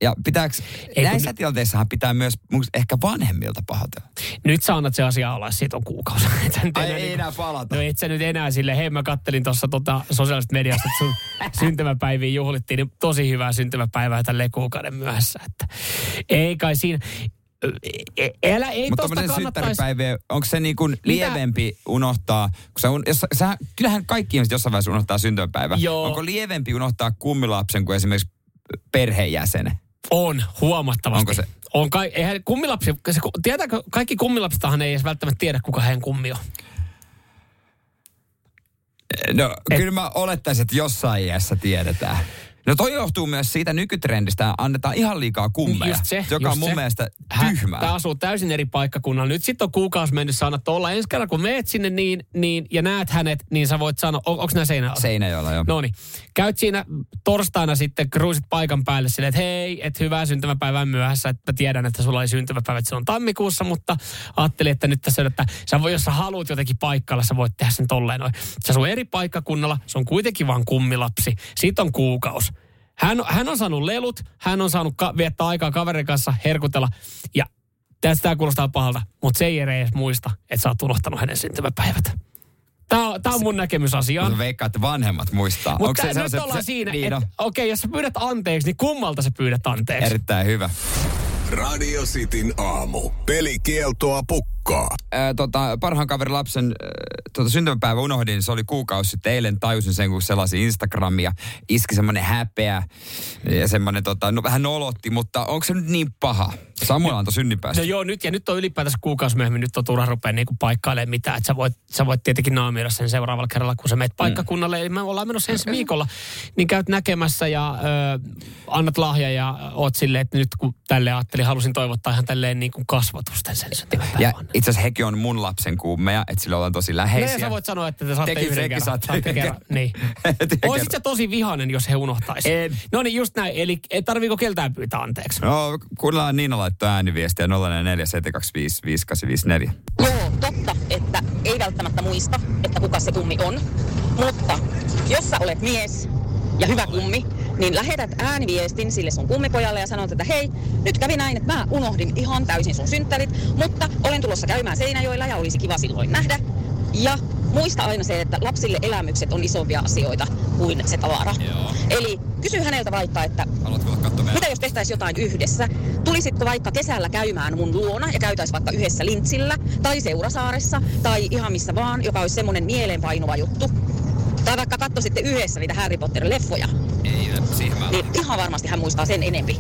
Ja pitääkö, kun näissä nyt- tilanteissahan pitää myös ehkä vanhemmilta pahoitella. Nyt sä annat se asia alas, siitä on kuukausi. *laughs* Ai enää ei niinku- enää palata. No et sä nyt enää sille, hei mä kattelin tuossa tota sosiaalisesta mediasta, että sun *laughs* syntymäpäiviä juhlittiin, niin tosi hyvää syntymäpäivää tälleen kuukauden myöhässä. Että ei kai siinä, e- e- älä, ei Mutta tämmöinen synttäripäivä, onko se niin kuin lievempi unohtaa, kun sä, un, jos, sä, kyllähän kaikki ihmiset jossain vaiheessa unohtaa syntymäpäivä. Joo. Onko lievempi unohtaa kummilapsen kuin esimerkiksi perheenjäsenen? On, huomattavasti. Onko se? On kai, eihän kummilapsi, se, tietääkö, kaikki kummilapsetahan ei edes välttämättä tiedä, kuka heidän kummi on. No, Et, kyllä mä olettaisin, että jossain iässä tiedetään. No toi johtuu myös siitä nykytrendistä, annetaan ihan liikaa kummeja, Just se, joka just on mun se. mielestä tyhmää. Tämä asuu täysin eri paikkakunnalla. Nyt sitten on kuukausi mennyt sanot olla. Ensi kerralla kun meet sinne niin, niin, ja näet hänet, niin sä voit sanoa, on, onko nämä seinällä? Seinäjoella jo. No niin. Käyt siinä torstaina sitten kruisit paikan päälle silleen, että hei, että hyvää syntymäpäivää myöhässä. Että mä tiedän, että sulla oli syntymäpäivä, että se on tammikuussa, mutta ajattelin, että nyt tässä, että sä voi, jos sä haluat jotenkin paikalla, sä voit tehdä sen tolleen noin. Se asuu eri paikkakunnalla, se on kuitenkin vaan kummilapsi. Siitä on kuukaus. Hän, hän on saanut lelut, hän on saanut ka- viettää aikaa kaverin kanssa, herkutella. Ja tästä tämä kuulostaa pahalta, mutta se ei edes muista, että sä oot unohtanut hänen syntymäpäivät. Tämä on, tää on mun näkemys asiaan. Mutta veikkaa, että vanhemmat muistaa. Onko Mutta se, se, nyt se, ollaan se, siinä, niin että okei, jos sä pyydät anteeksi, niin kummalta sä pyydät anteeksi? Erittäin hyvä. Radio Cityn aamu. Pelikieltoa pukkaa. Ää, tota, parhaan kaverin lapsen ää, tota, syntymäpäivä unohdin, se oli kuukausi sitten. Eilen tajusin sen, kun selasin Instagramia. Iski semmoinen häpeä ja semmoinen, tota, no, vähän nolotti, mutta onko se nyt niin paha? Samuel antoi synninpäästä. No joo, nyt ja nyt on ylipäätänsä kuukausi myöhemmin, nyt on turha rupea niinku paikkailemaan mitään. Että sä voit, sä voit tietenkin naamioida sen seuraavalla kerralla, kun sä meet paikkakunnalle. Eli me ollaan menossa ensi viikolla, niin käyt näkemässä ja ö, annat lahja ja oot silleen, että nyt kun tälle ajattelin, halusin toivottaa ihan tälleen niin kuin kasvatusten sen. Ja itse asiassa hekin on mun lapsen kummeja, että sillä ollaan tosi No läheisiä. ja sä voit sanoa, että te saatte Tekin- yhden kerran. saatte yhden kerran. kerran. Niin. *laughs* Oisit kerran. sä tosi vihanen, jos he unohtaisi? En. No niin, just näin. Eli ei tarviiko keltään pyytää anteeksi? No, kuunnellaan Niina laittoi ääniviestiä 044 725 5854. Joo, totta, että ei välttämättä muista, että kuka se kummi on. Mutta jos sä olet mies ja hyvä kummi, niin lähetät ääniviestin sille sun kummipojalle ja sanot, että hei, nyt kävi näin, että mä unohdin ihan täysin sun synttärit, mutta olen tulossa käymään Seinäjoella ja olisi kiva silloin nähdä. Ja muista aina se, että lapsille elämykset on isompia asioita kuin se tavara. Joo. Eli kysy häneltä vaikka, että mitä jos tehtäisiin jotain yhdessä? Tulisitko vaikka kesällä käymään mun luona ja käytäis vaikka yhdessä Lintsillä tai Seurasaaressa tai ihan missä vaan, joka olisi semmoinen mieleenpainuva juttu? Tai vaikka katsoisitte yhdessä niitä Harry Potter-leffoja, Ei, siihen mä niin ihan varmasti hän muistaa sen enempi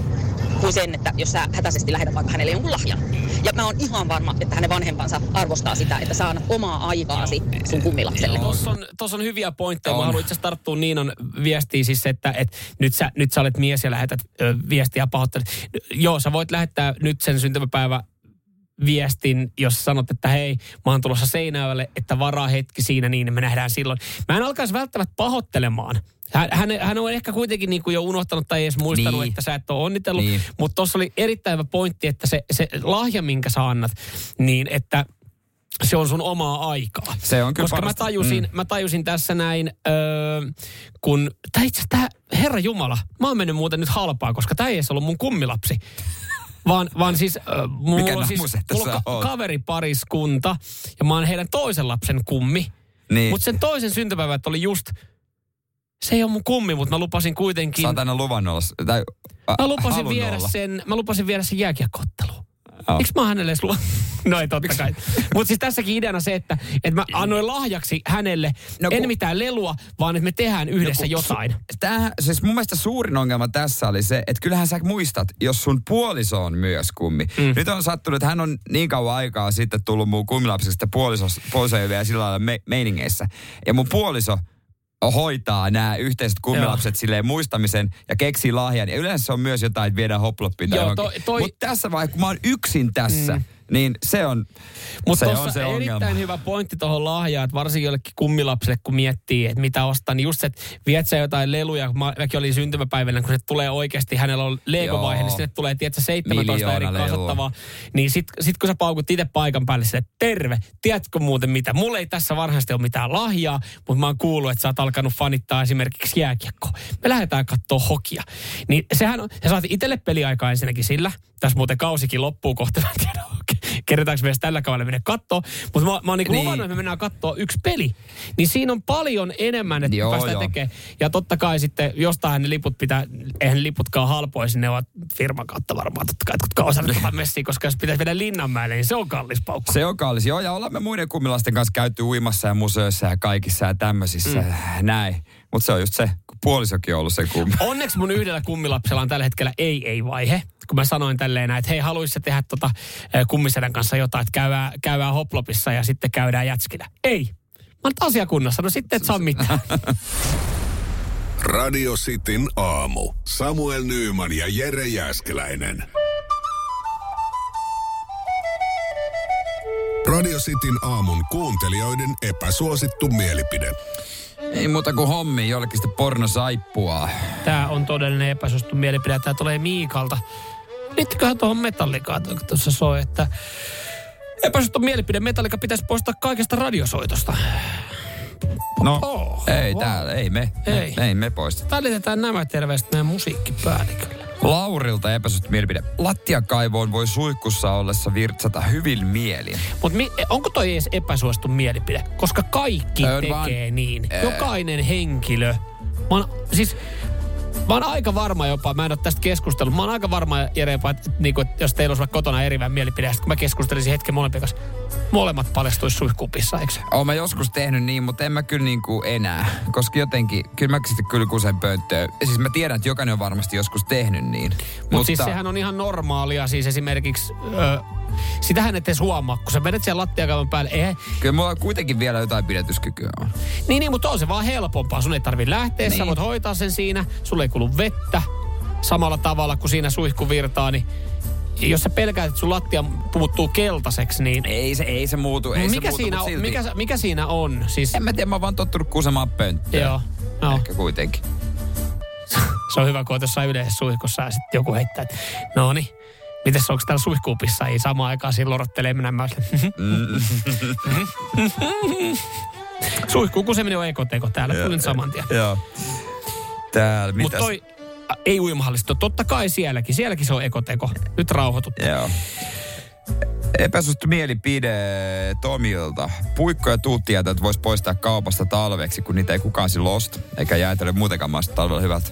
kuin sen, että jos sä hätäisesti lähetät vaikka hänelle jonkun lahjan. Ja mä oon ihan varma, että hänen vanhempansa arvostaa sitä, että annat omaa aikaasi sun kummilapselle. Tuossa on, tossa on hyviä pointteja. Mä haluan itse tarttua Niinon viestiin siis, että, että nyt, sä, nyt sä olet mies ja lähetät ö, viestiä pahoittelut. Joo, sä voit lähettää nyt sen syntymäpäivä viestin, jos sanot, että hei, mä oon tulossa Seinäjoelle, että varaa hetki siinä, niin me nähdään silloin. Mä en alkaisi välttämättä pahoittelemaan. Hän, hän, hän on ehkä kuitenkin niin kuin jo unohtanut tai ei edes muistanut, Niin. että sä et ole onnitellut. Niin. Mutta tuossa oli erittäin hyvä pointti, että se, se lahja, minkä sä annat, niin että se on sun omaa aikaa. Se on kyllä Koska mä tajusin, mm. mä tajusin tässä näin, öö, kun, tää itse asiassa, tää, herra Jumala, mä oon mennyt muuten nyt halpaa, koska tää ei edes ollut mun kummilapsi. Vaan, vaan siis, äh, mulla Mikä on, siis mulla ka- kaveripariskunta ja mä oon heidän toisen lapsen kummi. Niin. Mutta sen toisen syntypäivät oli just, se ei ole mun kummi, mutta mä lupasin kuitenkin, Sä oot aina luvannut olla, tai a, mä lupasin viedä olla. sen, mä lupasin viedä sen jääkiekkootteluun. Joo. Miksi mä hänelle edes lu- No ei totta kai. Mutta siis tässäkin ideana se, että, että mä annoin lahjaksi hänelle, No no, kun- en mitään lelua, vaan että me tehdään yhdessä kun jotain. Tämähän, siis mun mielestä suurin ongelma tässä oli se, että kyllähän sä muistat, jos sun puoliso on myös kummi. Mm. Nyt on sattunut, että hän on niin kauan aikaa sitten tullut mun kummilapsesta puoliso, puoliso ei vielä sillä lailla me, meiningeissä. Ja mun puoliso hoitaa nämä yhteiset kummilapset silleen muistamisen ja keksii lahjan. Ja yleensä se on myös jotain, että viedään hoploppiin tai Joo, toi- Mutta tässä vaiheessa, kun mä oon yksin tässä, mm. Niin se on Mutta se, on se ongelma. erittäin hyvä pointti tuohon lahjaan, että varsinkin jollekin kummilapselle, kun miettii, että mitä ostaa, niin just se, että viet sä jotain leluja, kun mä- mäkin olin syntymäpäivänä, kun se tulee oikeasti, hänellä on Lego-vaihe, Joo. niin sinne tulee, tiedätkö, 17 eri kasattavaa. Niin sit, sit kun sä paukut itse paikan päälle sille, terve, tiedätkö muuten mitä? Mulla ei tässä varhaisesti ole mitään lahjaa, mutta mä oon kuullut, että sä oot alkanut fanittaa esimerkiksi jääkiekkoa. Me lähdetään katsoa hokia. Niin sehän on, sä saat itselle peliaikaa ensinnäkin sillä, tässä muuten kausikin loppuu kohta, *laughs* mä en tiedä, kerätäänkö me tällä kaudella mennä katsoa. Mutta mä, mä oon niinku Niin. luvannut, että me mennään katsoa yksi peli. Niin siinä on paljon enemmän, että Joo, päästään joo. tekemään. Ja totta kai sitten, jostain ne liput pitää, eihän ne liputkaan halpoisi, ne ovat firman kautta varmaan totta kai, jotka *laughs* osallistuvat messiin, koska jos pitäisi mennä Linnanmäelle, niin se on kallis paukku. Se on kallis. Joo, ja ollaan me muiden kummilasten kanssa käyty uimassa ja museoissa ja kaikissa ja tämmöisissä. Mm. Näin. Mutta se on just se, puolisokin on ollut se kummi. Onneksi mun yhdellä kummilapsella on tällä hetkellä ei-ei-vaihe. Kun mä sanoin tälleen näin, että hei, haluaisi tehdä tota kummisedän kanssa jotain, että käydään, käydään hoplopissa ja sitten käydään jätskillä. Ei. Mä oon asiakunnassa, no sitten et saa mitään. Radio Cityn aamu. Samuel Nyyman ja Jere Jäskeläinen. Radio Cityn aamun kuuntelijoiden epäsuosittu mielipide. Ei muuta kuin hommi, jollekin sitten pornosaippua. Tämä on todellinen epäsuosittu mielipide. Tämä tulee Miikalta. Liittyköhän tuohon metallikaan, kun tuossa soi, että epäsuosittu mielipide. Metallika pitäisi poistaa kaikesta radiosoitosta. No, Oh, ei wow. täällä, ei me. Ei. Me, ei me poisteta. Välitetään nämä terveiset meidän musiikkipäällikölle. Laurilta epäsuosittu mielipide. Lattiakaivoon voi suihkussa ollessa virtsata hyvin mielin. Mutta mi- onko toi edes epäsuosittu mielipide? Koska kaikki On tekee vaan- niin. Ää. Jokainen henkilö. Mä oon, siis, mä oon aika varma jopa, mä en ole tästä keskustellut, mä oon aika varma Jere jopa, että, niinku, että jos teillä olisi kotona erivä mielipide, kun mä keskustelisin hetken molempien kanssa, molemmat paljastuisi suihkupissa, eikö se? Oon mä joskus tehnyt niin, mutta en mä kyllä niinku enää. Koska jotenkin, kyllä mä sitten kyllä kusen pönttöön. Siis mä tiedän, että jokainen on varmasti joskus tehnyt niin. Mutta Mut siis sehän on ihan normaalia, siis esimerkiksi... Ö, sitähän et edes huomaa, kun sä menet siellä lattiakaivan päälle. Eihän, Kyllä mulla kuitenkin vielä jotain pidätyskykyä on. Niin, niin, mutta on se vaan helpompaa. Sun ei tarvi lähteä, niin. sä voit hoitaa sen siinä. Sulle ei kulu vettä samalla tavalla kuin siinä suihku virtaa, niin jos sä pelkäät, että sun lattia puuttuu keltaiseksi, niin... Ei se, ei se muutu, ei mikä, se muutu, siinä on, silti. mikä, mikä siinä on? Siis, En mä tiedä, mä oon vaan tottunut kusemaan pönttöön. Joo. No. Ehkä kuitenkin. *laughs* se on hyvä, kun oot jossain yleisessä suihkussa ja sitten joku heittää, että no niin, mites onko täällä suihkuupissa? Ei samaan aikaan siinä lorottelee minä. Mä *laughs* Suihkuun kuseminen on ekoteko täällä, tulin saman tien. Joo. Täällä, Mutta mitäs? toi ä, ei uimahallista. Totta kai sielläkin. Sielläkin se on ekoteko. Nyt rauhoitut. Joo. Epäsuosittu mielipide Tomilta. Puikko- ja tuuttijätöt vois poistaa kaupasta talveksi, kun niitä ei kukaan silloin osta. Eikä jäätele muutenkaan maista talvella hyvältä.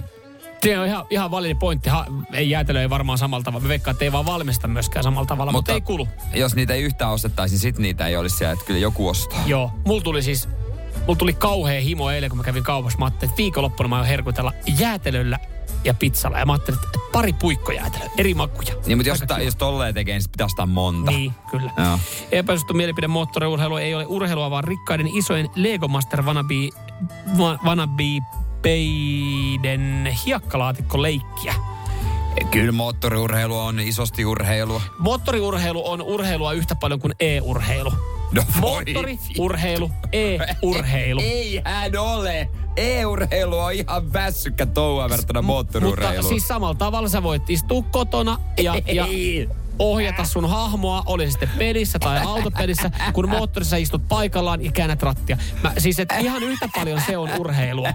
Se on ihan, ihan validi pointti. Ha, ei jäätelö ei varmaan samalla tavalla. Me veikkaan, että ei vaan valmista myöskään samalla tavalla, mutta, mutta ei kulu. Jos niitä ei yhtään ostettaisi, niin sit niitä ei olisi siellä, että kyllä joku ostaa. Joo, mulla tuli siis, mulla tuli kauhea himo eilen, kun mä kävin kaupassa. Mä ajattelin, että viikonloppuna mä aion herkutella jäätelöllä ja pizzalla. Ja mä ajattelin, että pari puikkojäätelöä, eri makuja. Niin, mutta jos, ta, jos tolleen tekee, niin pitää ostaa monta. Niin, kyllä. Joo. Epäsuosittu mielipide moottoriurheilu ei ole urheilua, vaan rikkaiden isojen Lego Master wannabe, wa- wannabe peiden hiekkalaatikko leikkiä. Kyllä moottoriurheilu on isosti urheilua. Moottoriurheilu on urheilua yhtä paljon kuin e-urheilu. No Moottoriurheilu, e-urheilu. Ei hän ole. E-urheilu on ihan väsykkä touhua verrattuna Mutta moottoriurheiluun. siis samalla tavalla sä voit istua kotona ja, ja ohjata sun hahmoa, oli se sitten pelissä tai autopelissä, kun moottorissa istut paikallaan ja käännät rattia. Mä, siis et ihan yhtä paljon se on urheilua.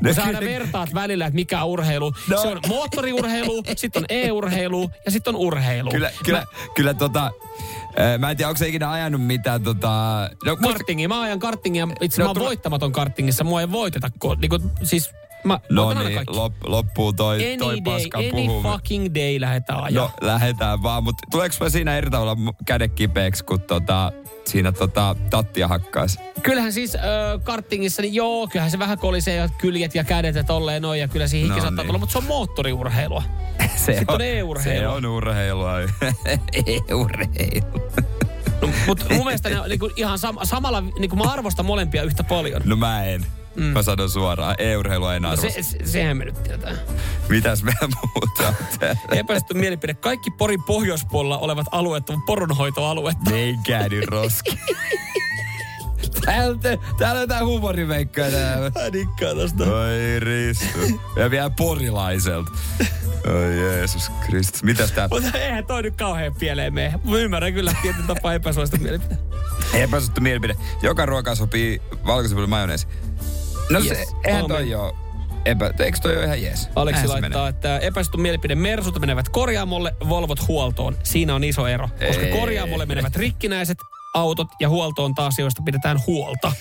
No, sä aina vertaat välillä, että mikä on urheilu. No. Se on moottoriurheilu, sitten on e-urheilu ja sitten on urheilu. Kyllä, kyllä, kyllä tota... Mä en tiedä, onko se ikinä ajanut mitään tota... No, musta, Kartingi. Mä ajan kartingia. Itse No, mä oon tulla- voittamaton kartingissa. Mua ei voiteta. Kun, niin kuin, siis mä no niin, lop, loppuu toi, Any toi day, paska any puhuminen. fucking day lähdetään ajaa. No, lähetään vaan, mutta tuleeko mä siinä eri tavalla kädet kipeäksi, kun tota, siinä tota, tattia hakkaisi? Kyllähän siis äh, kartingissa, niin joo, kyllähän se vähän kolisee ja kyljet ja kädet ja tolleen noin ja kyllä siihen No saattaa niin. tulla, mutta se on moottoriurheilua. *laughs* Se Sitten on e-urheilua. Se on urheilua. *laughs* e-urheilu. No, mutta mun mielestä ne on niinku ihan sam- samalla, niinku mä arvostan molempia yhtä paljon. No mä en. Mm. Mä sanon suoraan, e-urheilua en No arvosta. se, se, sehän me nyt tietää. Mitäs me *laughs* muuta? Epästetty mielipide. Kaikki Porin pohjoispuolella olevat alueet on poronhoitoaluetta. Menkää nyt *laughs* roski. Täällä, täällä on jotain huumoriveikkoja täällä. Mä dikkaan tosta. Oi Ristu. Ja vielä porilaiselta. Oi Jeesus Kristus. Mitäs tää? Mutta eihän toi nyt kauhean pieleen mene. Mä ymmärrän kyllä tietyn tapaa epäsuosta mielipide. Epäsuttu mielipide. Joka ruoka sopii valkosipulin majoneesi. No se, Yes. eihän Amen. toi joo. Epä, eikö toi ole ihan jees? Aleksi Näin se laittaa, että epäsuosittu mielipide Mersut menevät korjaamolle, Volvot huoltoon. Siinä on iso ero, koska Ei. korjaamolle menevät rikkinäiset autot ja huoltoon taas, joista pidetään huolta.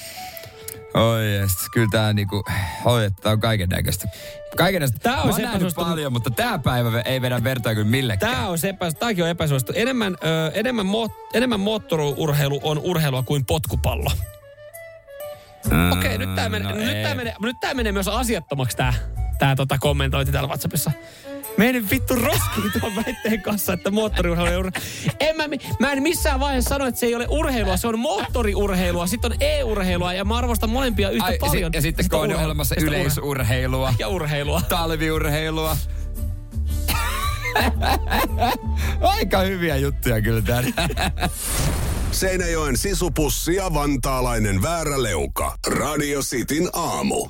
Oi jes, kyllä tää niinku, oi, tää on kaiken näköistä. Kaiken näköistä. Tää on se epäsuosittu- paljon, mutta tää päivä ei vedä vertaa kyllä millekään. Tämä on se epä, tääkin on epäsuosittu. Enemmän, ö, enemmän, mo, enemmän moottoriurheilu on urheilua kuin potkupallo. Mm, Okei, nyt tämä menee, no nyt ei. tää menee, nyt tää menee myös asiattomaksi tää, tää tota kommentointi täällä WhatsAppissa. Mene vittu roskiin tuon väitteen kanssa, että moottoriurheilu ei ur... en mä, mä en missään vaiheessa sano, että se ei ole urheilua, se on moottoriurheilua, sitten on e-urheilua ja mä arvostan molempia yhtä Ai, paljon. si- ja sitten kun on olemassa yleisurheilua, Ja urheilua. talviurheilua. *laughs* Aika hyviä juttuja kyllä täällä. *laughs* Seinäjoen sisupussi ja vantaalainen vääräleuka. Radio Cityn aamu.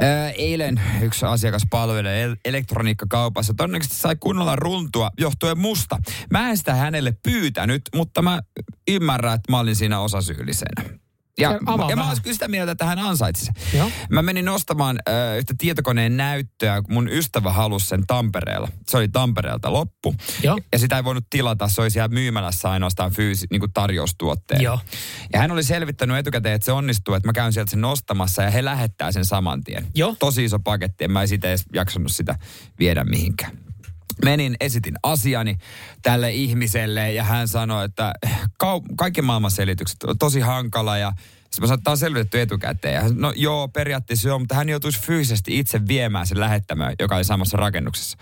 Ää, eilen yksi asiakas palvelee el- elektroniikkakaupassa. Todennäköisesti sai kunnolla runtua johtuen musta. Mä en sitä hänelle pyytänyt, mutta mä ymmärrän, että mä olin siinä osasyyllisenä. Ja, ja mä olisin sitä mieltä, että hän ansaitsi sen. Joo. Mä menin ostamaan äh, yhtä tietokoneen näyttöä, kun mun ystävä halusi sen Tampereella. Se oli Tampereelta loppu. Joo. Ja sitä ei voinut tilata, se oli siellä myymälässä ainoastaan fyysi, niin kuin tarjoustuotteen. Joo. Ja hän oli selvittänyt etukäteen, että se onnistuu, että mä käyn sieltä sen nostamassa ja he lähettää sen saman tien. Joo. Tosi iso paketti, en mä siitä edes jaksanut sitä viedä mihinkään. Menin, esitin asiani tälle ihmiselle ja hän sanoi, että kau- kaikki maailman selitykset on tosi hankala ja sitten mä sanoin, on selvitetty etukäteen. Ja no joo, periaatteessa joo, mutta hän joutuisi fyysisesti itse viemään sen lähettämään, joka oli samassa rakennuksessa.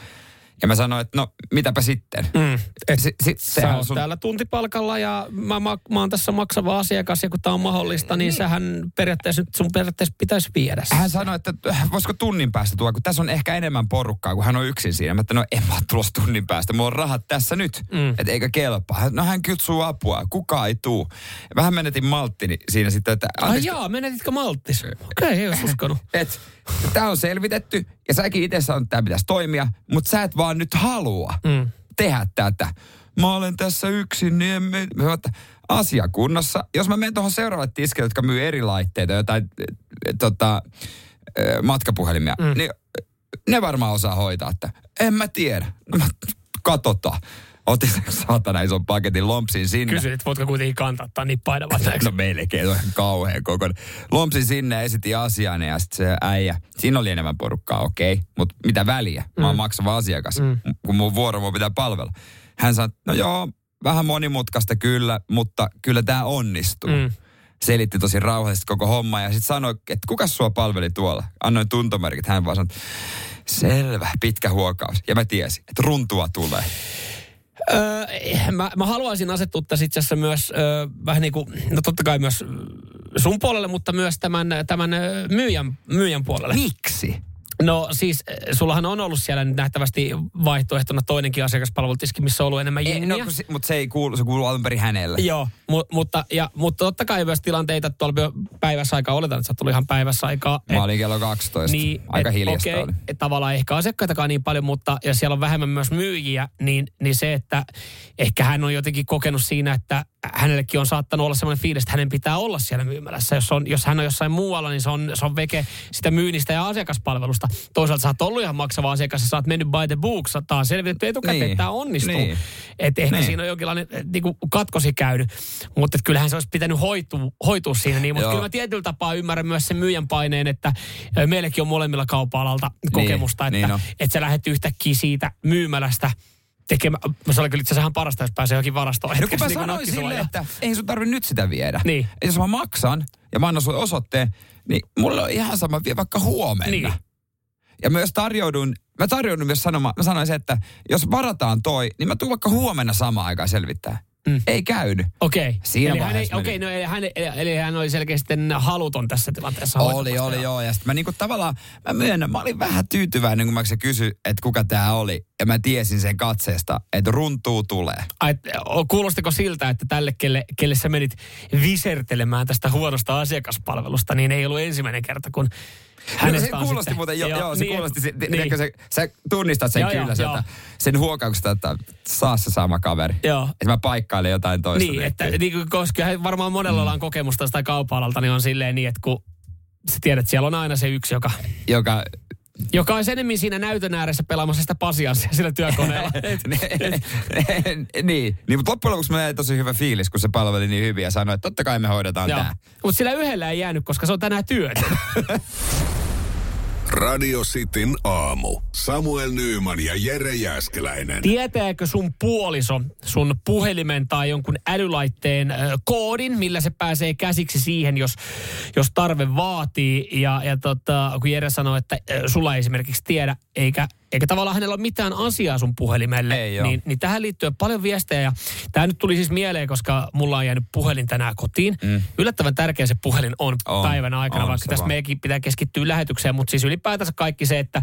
Ja mä sanoin, että no mitäpä sitten. Mm. Et, Si- si- Sä sehän oot sun- täällä tuntipalkalla ja mä, mä, mä oon tässä maksava asiakas ja kun tää on mahdollista, niin sähän periaatteessa nyt sun periaatteessa pitäisi viedä se. Hän sanoi, että voisiko tunnin päästä tulla, kun tässä on ehkä enemmän porukkaa, kun hän on yksin siinä. Mä että no en mä oo tulossa tunnin päästä, mulla on rahat tässä nyt, Mm. että eikä kelpaa. Hän- No hän kutsuu apua, kukaan ei tuu. Vähän menetin malttini siinä sitten, että Ai anteeksi, jaa, menetitkö malttis? Okei, okay, ei olisi uskonut. *laughs* et, tämä on selvitetty ja säkin itse sanot, että tämä pitäisi toimia, mutta sä et vaan nyt halua Mm. tehdä tätä. Mä olen tässä yksin, niin en me... Mä sanoin, että asia kunnossa. Jos mä menen tuohon seuraavalle tiskille, jotka myy eri laitteita, jotain eh, tota, eh, matkapuhelimia, Mm. niin ne varmaan osaa hoitaa, että en mä tiedä. No, mä, katsotaan. Otin sen saatana ison paketin lompsin sinne. Kysyit, että voitko kuitenkin kantaa niin painavat No melkein, on kauhean kokoinen. Lompsin sinne ja esitin asian ja sitten se äijä, siinä oli enemmän porukkaa, okei, okay, mutta mitä väliä? Mä oon Mm. maksava asiakas, Mm. kun mun vuoro mun pitää palvella. Hän sanoi, no joo, vähän monimutkaista kyllä, mutta kyllä tämä onnistuu. Mm. Selitti tosi rauhallisesti koko homma ja sitten sanoi, että kuka sua palveli tuolla? Annoin tuntomerkit, hän vaan sanoi, selvä, pitkä huokaus. Ja mä tiesin, että runtua tulee. Öö, mä, mä haluaisin asettua tässä itse asiassa myös öö, vähän niin kuin, no totta kai myös sun puolelle, mutta myös tämän, tämän myyjän, myyjän puolelle. Miksi? No siis, äh, sullahan on ollut siellä nyt nähtävästi vaihtoehtona toinenkin asiakaspalvelutiski, missä on ollut enemmän Ei, jengiä. no, se- mutta se ei kuulu, se kuuluu alun perin hänelle. Joo, mu- mutta, ja, mutta totta kai myös tilanteita että tuolla päivässä aikaa, oletan, että sä tullut ihan päivässä aikaa. Mä olin kello 12. Niin, Aika et, hiljasta okei, oli. et tavallaan ehkä asiakkaitakaan niin paljon, mutta ja siellä on vähemmän myös myyjiä, niin, niin se, että ehkä hän on jotenkin kokenut siinä, että hänellekin on saattanut olla sellainen fiilis, että hänen pitää olla siellä myymälässä. Jos, on, jos hän on jossain muualla, niin se on, se on veke sitä myynnistä ja asiakaspalvelusta. Toisaalta sä oot ollut ihan maksava asiakas ja sä oot mennyt by the books, tämä on selvitetty etukäteen, Niin. että tämä onnistuu. Niin. Että ehkä Niin. siinä on jonkinlainen eh, niinku, katkosi käynyt, mutta kyllähän se olisi pitänyt hoitua, hoitua siinä. Niin, mutta kyllä mä tietyllä tapaa ymmärrän myös sen myyjän paineen, että meilläkin on molemmilla kaupa-alalta kokemusta, että, niin että sä lähdet yhtäkkiä siitä myymälästä tekemään. Se oli kyllä itse asiassa parasta, jos pääsee johonkin varastoon. No kun mä niin sanoin silleen, että ei sun tarvi nyt sitä viedä. Niin. Et jos mä maksan ja mä annan sulle osoitteen, niin mulle on ihan sama, vie vaikka huomenna. Niin. Ja myös tarjoudun, mä tarjoudun myös sanomaan, mä sanoin se, että jos varataan toi, niin mä tuun vaikka huomenna samaan aikaan selvittää. Mm. Ei käynyt. Okei. Siinä eli hän, ei, okei, no, eli, hän, eli hän oli selkeästi haluton tässä tilanteessa. Oli, oli, joo. joo. Ja sitten mä niinku tavallaan, mä myönnän, mä olin vähän tyytyväinen, kun mä se kysyi, että kuka tää oli. Ja mä tiesin sen katseesta, että runtuu tulee. Ai, kuulostiko siltä, että tälle, kelle, kelle sä menit visertelemään tästä huonosta asiakaspalvelusta, niin ei ollut ensimmäinen kerta, kun hänestä se on kuulosti sitten- muuten, joo, joo, se niin, kuulosti, se, niin. niin. se, sä tunnistat sen Joo, kyllä joo, sieltä, joo. sen huokauksesta, että saa se sama kaveri. Joo. Että mä paikkailen jotain toista. Niin, että niin, koska varmaan monella ollaan kokemusta tai kaupa-alalta, niin on silleen niin, että kun sä tiedät, että siellä on aina se yksi, joka, Joka, joka on enemmän siinä näytön ääressä pelaamassa sitä pasianssia sillä työkoneella. *laughs* Niin, niin mutta loppujen lopuksi jäi tosi hyvä fiilis, kun se palveli niin hyvin ja sanoi, että totta kai me hoidetaan tämä. Mutta sillä yhdellä ei jäänyt, koska se on tänään työt. *laughs* Radio Cityn aamu. Samuel Nyyman ja Jere Jäskeläinen. Tietääkö sun puoliso sun puhelimen tai jonkun älylaitteen koodin, millä se pääsee käsiksi siihen, jos, jos tarve vaatii? Ja, ja tota, kun Jere sanoi, että sulla ei esimerkiksi tiedä, eikä, eikä tavallaan hänellä ole mitään asiaa sun puhelimelle, Ei niin, niin tähän liittyy paljon viestejä. Ja tämä nyt tuli siis mieleen, koska mulla on jäänyt puhelin tänään kotiin. Mm. Yllättävän tärkeä se puhelin on, On, päivän aikana, on vaikka tässä vaan. meidänkin pitää keskittyä lähetykseen, mutta siis ylipäätänsä kaikki se, että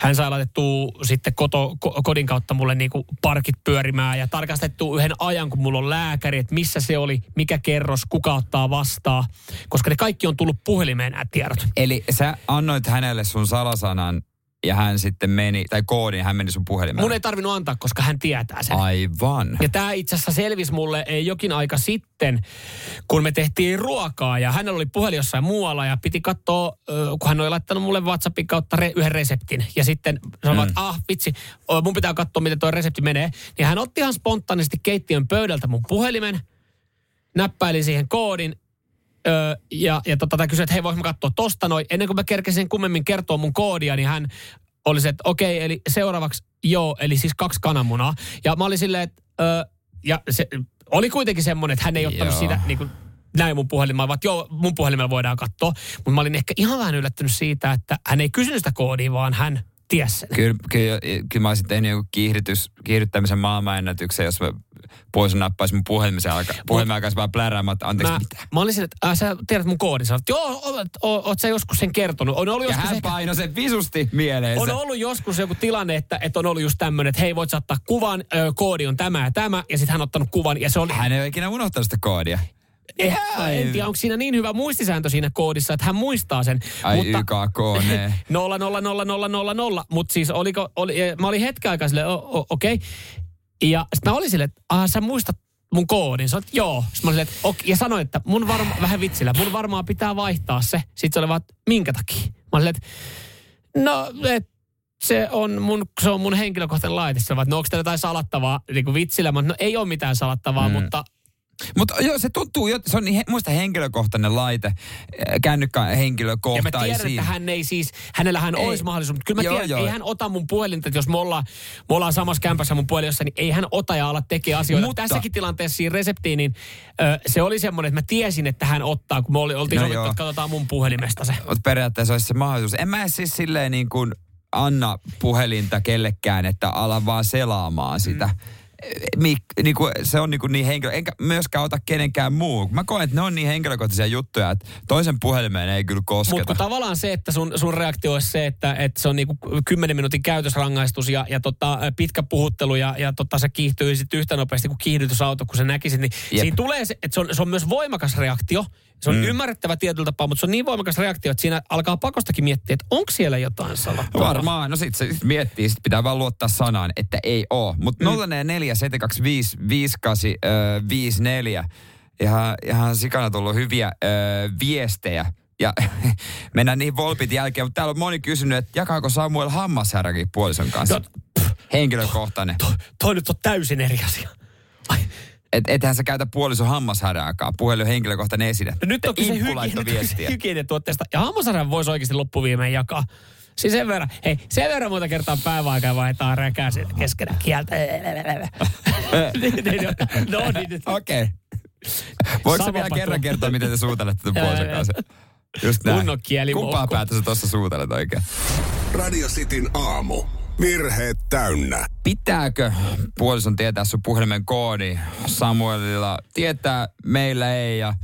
hän sai laitettua sitten koto, ko, kodin kautta mulle niinku parkit pyörimään ja tarkastettu yhden ajan, kun mulla on lääkäri, että missä se oli, mikä kerros, kuka ottaa vastaan, koska ne kaikki on tullut puhelimeen nämä tiedot. Eli sä annoit hänelle sun salasanan ja hän sitten meni, tai koodin, ja hän meni sun puhelimeen. Mun ei tarvinnut antaa, koska hän tietää sen. Aivan. Ja tämä itse asiassa selvisi mulle jokin aika sitten, kun me tehtiin ruokaa ja hänellä oli puhelin jossain muualla ja piti katsoa, kun hän oli laittanut mulle WhatsAppin kautta re, yhden reseptin. Ja sitten sanoi, mm. että ah vitsi, mun pitää katsoa, miten tuo resepti menee. Niin hän otti ihan spontaanisti keittiön pöydältä mun puhelimen, näppäili siihen koodin Öö, ja, ja tota, kysyi, että hei, voinko mä katsoa tosta noin. Ennen kuin mä kerkesin kummemmin kertoa mun koodia, niin hän oli se, että okei, eli seuraavaksi joo, eli siis kaksi kananmunaa. Ja mä olin silleen, että öö, ja se oli kuitenkin semmoinen, että hän ei ottanut Joo. sitä niin kuin, näin mun puhelimella, vaan joo, mun puhelimella voidaan katsoa. Mutta mä olin ehkä ihan vähän yllättynyt siitä, että hän ei kysynyt sitä koodia, vaan hän tiesi sen. Kyllä, kyllä, kyllä mä olisin tehnyt joku kiihdytys, kiihdyttämisen maailmanennätyksen, jos mä pois nappaisin mun puhelimisen alka, puhelimen alkaisi vaan pläräämään, että anteeksi Mä, mitä. mä olin silleen, että äh, sä tiedät mun koodin. Sä olet, joo, oot, oot, oot sä joskus sen kertonut. On ollut Ja joskus hän ehkä- painoi sen visusti mieleensä. On ollut joskus joku tilanne, että, että on ollut just tämmöinen, että hei voit sä ottaa kuvan, ö, koodi on tämä ja tämä, ja sitten hän on ottanut kuvan, ja se oli... Hän ei ole ikinä unohtanut sitä koodia. Eh, en tiedä, onko siinä niin hyvä muistisääntö siinä koodissa, että hän muistaa sen. Ai mutta, YKK, ne. 0, 0, 0, 0, 0, 0. Mutta siis oliko, oli, mä olin hetken aikaa silleen, okei. Okay. Ja sitten mä olin silleen, että ah, sä muistat mun koodin. Sä olet, joo. Sitten mä olin silleen, että ok. Ja sanoin, että mun varma, vähän vitsillä, mun varmaan pitää vaihtaa se. Sitten se oli vaan, että minkä takia? Mä olin että no, et, se on mun, se on mun henkilökohtainen laite. Vaan, että no onko teillä jotain salattavaa niin kuin vitsillä? Mä, olin, no ei ole mitään salattavaa, Mm. mutta Mutta joo, se tuntuu, se on niin, muista henkilökohtainen laite, äh, kännykkä Ja mä henkilökohtaisiin. tiedän, että hän ei siis, hänellähän Ei. olisi mahdollisuus, mutta kyllä mä Joo, tiedän, joo. ei hän ota mun puhelinta, että jos me ollaan, me ollaan samassa kämpässä mun puhelimessa, niin ei hän ota ja ala tekee asioita. Mutta- Tässäkin tilanteessa siinä reseptiin, niin ö, se oli semmoinen, että mä tiesin, että hän ottaa, kun me oli, oltiin No sovittu, että katsotaan mun puhelimesta se. Mutta periaatteessa olisi se mahdollisuus. En mä siis silleen niin kuin anna puhelinta kellekään, että ala vaan selaamaan sitä. Mm. Mik, niin kuin, se on niin, kuin niin henkilö, enkä myöskään ota kenenkään muu. Mä koen, että ne on niin henkilökohtaisia juttuja, että toisen puhelimeen ei kyllä Mutta kosketa. kun tavallaan se, että sun, sun reaktio olisi se, että, että se on niinku 10 minuutin käytösrangaistus ja, ja tota, pitkä puhuttelu ja, ja tota, se kiihtyy sitten yhtä nopeasti kuin kiihdytysauto, kun sä näkisit, niin Jep. siinä tulee se, että se on, se on myös voimakas reaktio. Se on mm. ymmärrettävä tietyllä tapaa, mutta se on niin voimakas reaktio, että siinä alkaa pakostakin miettiä, että onko siellä jotain salattavaa. Varmaan. No sit se sit miettii, sit pitää vaan luottaa sanaan, että ei oo. Mutta mm. 044 725 58 54. Ihan, ihan sikana tullut hyviä ö, viestejä. Ja *laughs* mennään niihin volpit jälkeen, mutta täällä on moni kysynyt, että jakaako Samuel hammasherrakin puolison kanssa? No, Henkilökohtainen. Toi nyt on täysin eri asia. Et, ethän sä käytä puolison hammasherraakaan. Puhelin henkilökohtainen esine. No nyt on kyse *laughs* hygieniatuotteesta. Ja hammasarjan voisi oikeasti loppuviimein jakaa. Siis sen verran, hei, sen verran monta kertaa päiväaikaa vaihtaa räkää sen keskenä kieltä. No niin, nyt. Okei. Voiko sä vielä kerran kertoa, miten te suutelette tuon *laughs* puolison kanssa? Just näin. Kunnon kielimoukko. Kumpaa päätä sä tuossa suutelet oikein? Radio Cityn aamu. Virheet täynnä. Pitääkö puolison tietää sun puhelimen koodi? Samuelilla tietää, meillä ei ja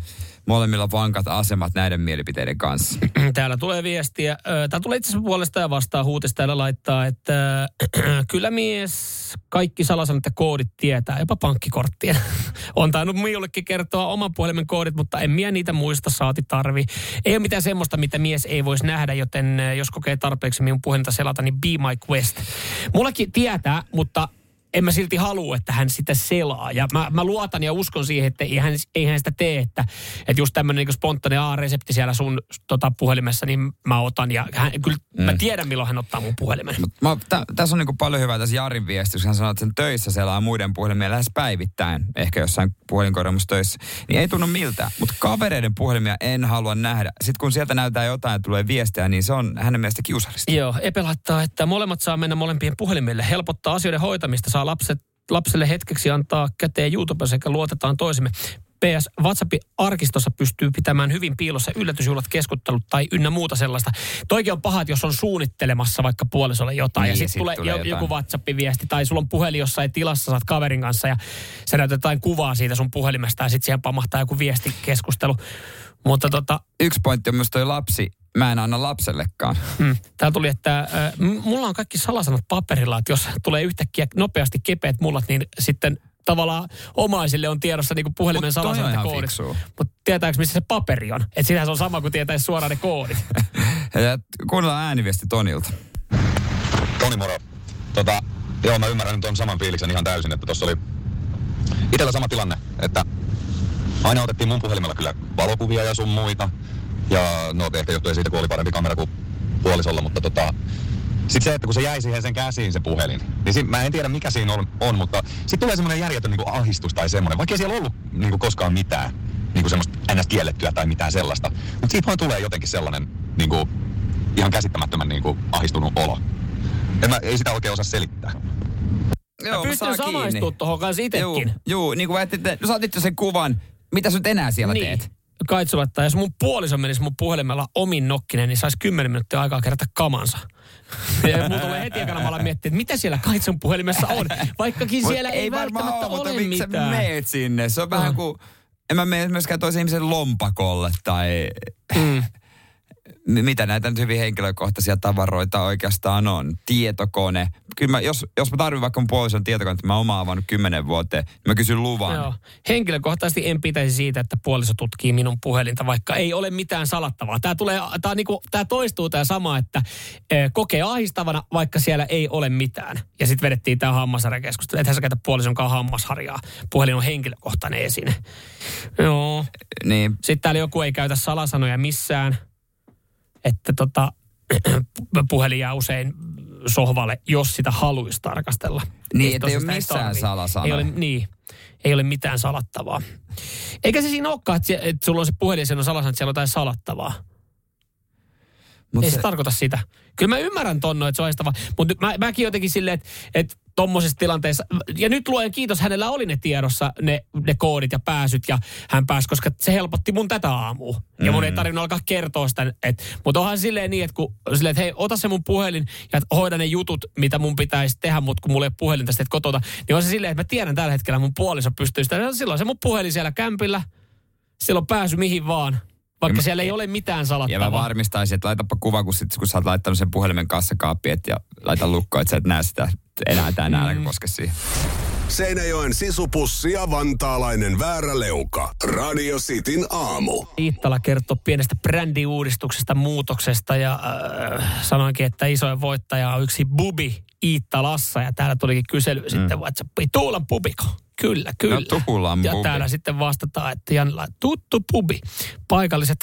molemmilla vankat asemat näiden mielipiteiden kanssa. *clears throat* Täällä tulee viestiä. Täällä tulee itse asiassa puolesta ja vastaan huutista täällä laittaa, että *clears throat* kyllä mies kaikki salasanat ja koodit tietää, jopa pankkikorttien. *laughs* On tainnut minullekin kertoa oman puhelimen koodit, mutta en minä niitä muista saati tarvi. Ei ole mitään semmoista, mitä mies ei voisi nähdä, joten jos kokee tarpeeksi minun puhelinta selata, niin be my quest. Mullakin tietää, mutta en mä silti halua, että hän sitä selaa. Ja mä, mä luotan ja uskon siihen, että ei hän, ei hän sitä tee, että, että just tämmöinen niin spontaani A-resepti siellä sun tota, puhelimessa, niin mä otan. Ja hän, kyllä mm. mä tiedän, milloin hän ottaa mun puhelimen. Mä, tä, tässä on niinku paljon hyvää tässä Jarin viestissä, hän sanoo, että sen töissä selaa muiden puhelimia lähes päivittäin, ehkä jossain töissä, niin ei tunnu miltään. Mutta kavereiden puhelimia en halua nähdä. Sitten kun sieltä näyttää jotain ja tulee viestiä, niin se on hänen mielestä kiusallista. Joo, Epe laittaa, että molemmat saa mennä molempien puhelimille. Helpottaa asioiden hoitamista, saa lapset, lapselle hetkeksi antaa käteen YouTube sekä luotetaan toisemme. PS WhatsAppin arkistossa pystyy pitämään hyvin piilossa yllätysjuhlat, keskustelut tai ynnä muuta sellaista. Toikin on paha, että jos on suunnittelemassa vaikka puolisolle jotain Niin, ja sitten sit tulee, tulee jo- jotain. joku WhatsApp-viesti tai sulla on puhelin jossain tilassa, saat kaverin kanssa ja sä näytät jotain kuvaa siitä sun puhelimesta ja sitten siihen pamahtaa joku viestikeskustelu. Mutta tota, Yksi pointti on myös toi lapsi. Mä en anna lapsellekaan. Mm. Täällä tuli, että äh, mulla on kaikki salasanat paperilla, että jos tulee yhtäkkiä nopeasti kepeät mullat, niin sitten tavallaan omaisille on tiedossa niin puhelimen ihan koodit. Mutta tietääkö missä se paperi on? Että sitähän se on sama kuin tietäisi suoraan ne koodit. *laughs* Ja kuunnellaan ääniviesti Tonilta. Toni moro. Tota, joo, mä ymmärrän nyt on saman fiiliksen ihan täysin, että tuossa oli itellä sama tilanne, että aina otettiin mun puhelimella kyllä valokuvia ja sun muita. Ja no ehkä johtuen siitä, kun oli parempi kamera kuin puolisolla, mutta tota, sitten se, että kun se jäi siihen sen käsiin se puhelin, niin si- mä en tiedä mikä siinä on, on mutta sitten tulee semmoinen järjetön niin ahdistus tai semmoinen, vaikka ei siellä ollut niin koskaan mitään niin kuin semmoista ns. kiellettyä tai mitään sellaista. Mutta siitä vaan tulee jotenkin sellainen niin kuin, ihan käsittämättömän niin kuin, ahdistunut olo. En mä, ei sitä oikein osaa selittää. Joo, Pystyn saa kiinni. samaistumaan tuohon kanssa itsekin. Juu, juu, niin kuin väititte, no saatit jo sen kuvan. Mitä sä nyt enää siellä niin. teet? Kaitsu laittaa, jos mun puoliso menisi mun puhelimella omin nokkinen, niin saisi 10 minuuttia aikaa kerätä kamansa. Mulla tulee heti ekana mä miettiä, että mitä siellä Kaitsun puhelimessa on. Vaikkakin siellä ei, varmaan välttämättä mutta ole miksi sä mitään. meet sinne? Se on vähän kuin, en mä mene myöskään toisen ihmisen lompakolle tai... Mm. Mitä näitä nyt hyvin henkilökohtaisia tavaroita oikeastaan on? Tietokone. Kyllä mä, jos, jos mä tarvitsen vaikka mun puolison tietokone, että mä oon oma avannut kymmenen vuoteen, niin mä kysyn luvan. Joo. Henkilökohtaisesti en pitäisi siitä, että puoliso tutkii minun puhelinta, vaikka ei ole mitään salattavaa. Tämä, tulee, tämä, niinku, tämä toistuu tämä sama, että eh, kokee ahistavana, vaikka siellä ei ole mitään. Ja sitten vedettiin tämä hammasharjakeskustelu. Ethän sä käytä puolisonkaan hammasharjaa. Puhelin on henkilökohtainen esine. Joo. Niin. Sitten täällä joku ei käytä salasanoja missään. Että tota, *clears throat* puhelin jää usein sohvalle, jos sitä haluaisi tarkastella. Niin, ei ole missään tarvii. salasanoja. Ei ole, niin, ei ole mitään salattavaa. Eikä se siinä olekaan, että, että sulla on se puhelin siellä on salasanat, että siellä on jotain salattavaa. Mut ei se, se- tarkoita sitä. Kyllä mä ymmärrän tonno, että se on ahistavaa. Mutta mä, mäkin jotenkin silleen, että, että tommosessa tilanteessa, ja nyt luen kiitos, hänellä oli ne tiedossa, ne, ne koodit ja pääsyt, ja hän pääsi, koska se helpotti mun tätä aamua. Ja mun ei tarvinnut alkaa kertoa sitä, että, mutta onhan silleen niin, että kun, silleen, että hei, ota se mun puhelin ja hoida ne jutut, mitä mun pitäisi tehdä, mutta kun mulla ei ole puhelinta sitten kotota, niin on se silleen, että mä tiedän tällä hetkellä mun puoliso pystyy sitä. Silloin se mun puhelin siellä kämpillä, silloin pääsy mihin vaan, vaikka Ja mä- siellä ei ole mitään Ja salattavaa. mä varmistaisin, että laitapa kuva, kun, sit, kun sä oot laittanut sen puhelimen kassakaappiin, et ja laita lukkoon, että sä et näe sitä enää tänään, mm. äläkä koske siihen. Seinäjoen sisupussi ja vantaalainen vääräleuka. Radio Cityn aamu. Iittala kertoo pienestä brändiuudistuksesta, muutoksesta ja äh, sanoinkin, että isoin voittaja on yksi Bubi Iittalassa ja täällä tulikin kysely mm. sitten WhatsAppiin, Tuulan pubiko? Kyllä, kyllä. No, ja pubi. täällä sitten vastataan, että Janilla, tuttu pubi. Paikalliset,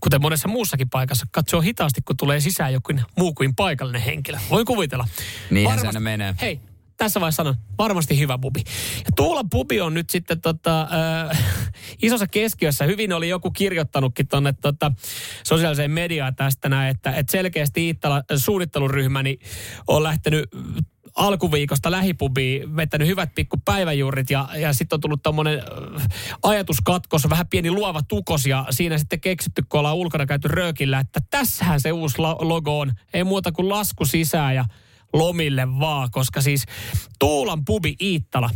kuten monessa muussakin paikassa, katsoo hitaasti, kun tulee sisään joku muu kuin paikallinen henkilö. Voin kuvitella. Niinhän se menee. Hei, tässä vaiheessa sanon, varmasti hyvä pubi. Ja Tuulan pubi on nyt sitten tota, äh, *laughs* isossa keskiössä. Hyvin oli joku kirjoittanutkin tuonne tota, sosiaaliseen mediaan tästä näin, että, että selkeästi Iittala suunnitteluryhmäni on lähtenyt alkuviikosta lähipubiin, vettänyt hyvät pikku päiväjuurit ja, ja sitten on tullut tommonen äh, ajatuskatkos, vähän pieni luova tukos ja siinä sitten keksitty, kun ollaan ulkona käyty röökillä, että tässähän se uusi logo on. Ei muuta kuin lasku sisään ja lomille vaan, koska siis Tuulan pubi Iittala,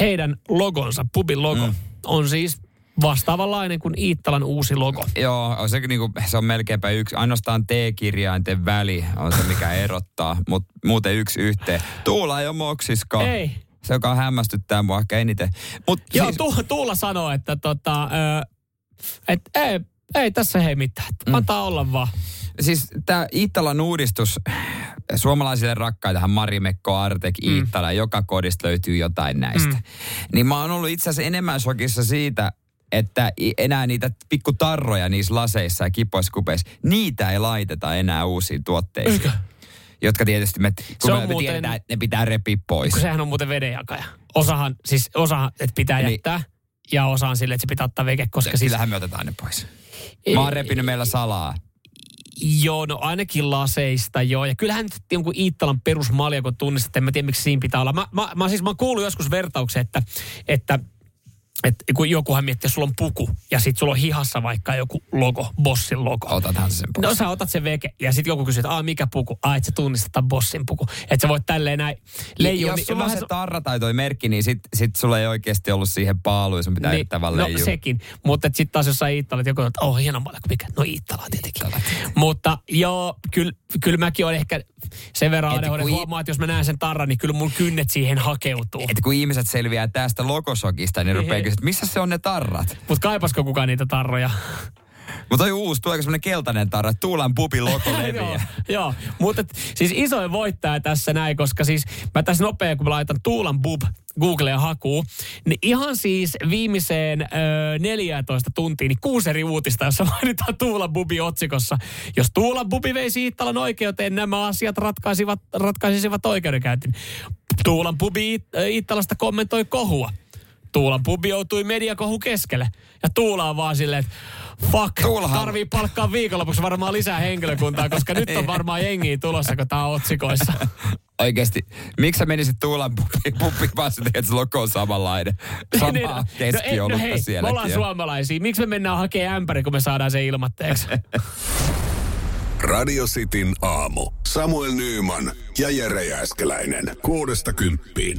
heidän logonsa, pubin logo, mm. on siis vastaavanlainen kuin Iittalan uusi logo. Joo, se, niinku, se on melkeinpä yksi. Ainoastaan T-kirjainten väli on se, mikä erottaa, mutta muuten yksi yhteen. Tuula ei ole moksiskaan. Ei. Se, joka hämmästyttää mua ehkä eniten. Mut Joo, siis, tu, Tuula sanoo, että tota, ö, et, ei, ei tässä hei mitään. Mm. Antaa olla vaan. Siis tämä Iittalan uudistus, suomalaisille rakkaitahan Marimekko, Artek, Mm. Iittala, joka kodista löytyy jotain näistä. Mm. Niin mä oon ollut itse asiassa enemmän shokissa siitä, että enää niitä pikku tarroja niissä laseissa ja kipoissa kupeissa, niitä ei laiteta enää uusiin tuotteisiin. Eikö? Jotka tietysti me, kun on me muuten- tiedetään, että ne pitää repiä pois. Kun sehän on muuten vedenjakaja. Osahan, siis osahan, että pitää Niin. jättää. Ja osa on sille, että se pitää ottaa veke, koska siis... Sillähän me otetaan ne pois. Mä oon repinyt meillä salaa. Joo, no ainakin laseista joo. Ja kyllähän nyt jonkun Iittalan perusmalja, kun tunnistat, en mä tiedä miksi siinä pitää olla. Mä, mä, mä siis mä oon kuullut joskus vertauksen, että, että että kun jokuhan miettii, että sulla on puku ja sitten sulla on hihassa vaikka joku logo, bossin logo. Otathan se sen pois. No sä otat sen veke ja sitten joku kysyy, että Aa, mikä puku? Aa, että sä tunnistat bossin puku. Että sä voit tälleen näin leijua. Jos niin- sulla on vähän se tarra tai toi merkki, niin sit, sit sulla ei oikeasti ollut siihen paaluun, sun pitää yrittää vaan no leijua. sekin. Mutta sitten taas jossain Iittala, että joku on, että oh hieno malja, mikä? No Iittala tietenkin. Mutta joo, kyllä kyl mäkin olen ehkä sen verran Et aina kun huomaa, että jos mä näen sen tarran, niin kyllä mun kynnet siihen hakeutuu. Että kun ihmiset selviää tästä logosokista, niin ne rupeaa kysyä, että missä se on ne tarrat? Mutta kaipasko kukaan niitä tarroja? Mutta toi uusi, tuleeko semmonen keltainen tarra, Tuulan pubi logo *laughs* joo, joo. mutta siis isoin voittaja tässä näin, koska siis mä tässä nopea, kun mä laitan Tuulan Bub Googleen hakuun, niin ihan siis viimeiseen ö, 14 tuntiin, niin kuusi eri uutista, jossa *laughs* mainitaan Tuulan Bubi otsikossa. Jos Tuulan Bubi veisi Iittalan oikeuteen, nämä asiat ratkaisivat, ratkaisisivat oikeudenkäyntin. Tuulan Bubi Iittalasta kommentoi kohua. Tuulan pubi joutui mediakohu keskelle. Ja Tuula on vaan silleen, että fuck, Tuulahan- tarvii palkkaa viikonlopuksi varmaan lisää henkilökuntaa, koska nyt on varmaan jengiä tulossa, kun tää on otsikoissa. *laughs* Oikeesti, miksi sä menisit Tuulan pubi, pubi vaan sä teet, että se logo on samanlainen? *laughs* Samaa Niin, no, keskiolutta hei, me sielläkin. ollaan suomalaisia. Miksi me mennään hakemaan ämpäri, kun me saadaan se ilmatteeksi? *laughs* Radio Cityn aamu. Samuel Nyyman ja Jere Jääskeläinen. Kuudesta kymppiin.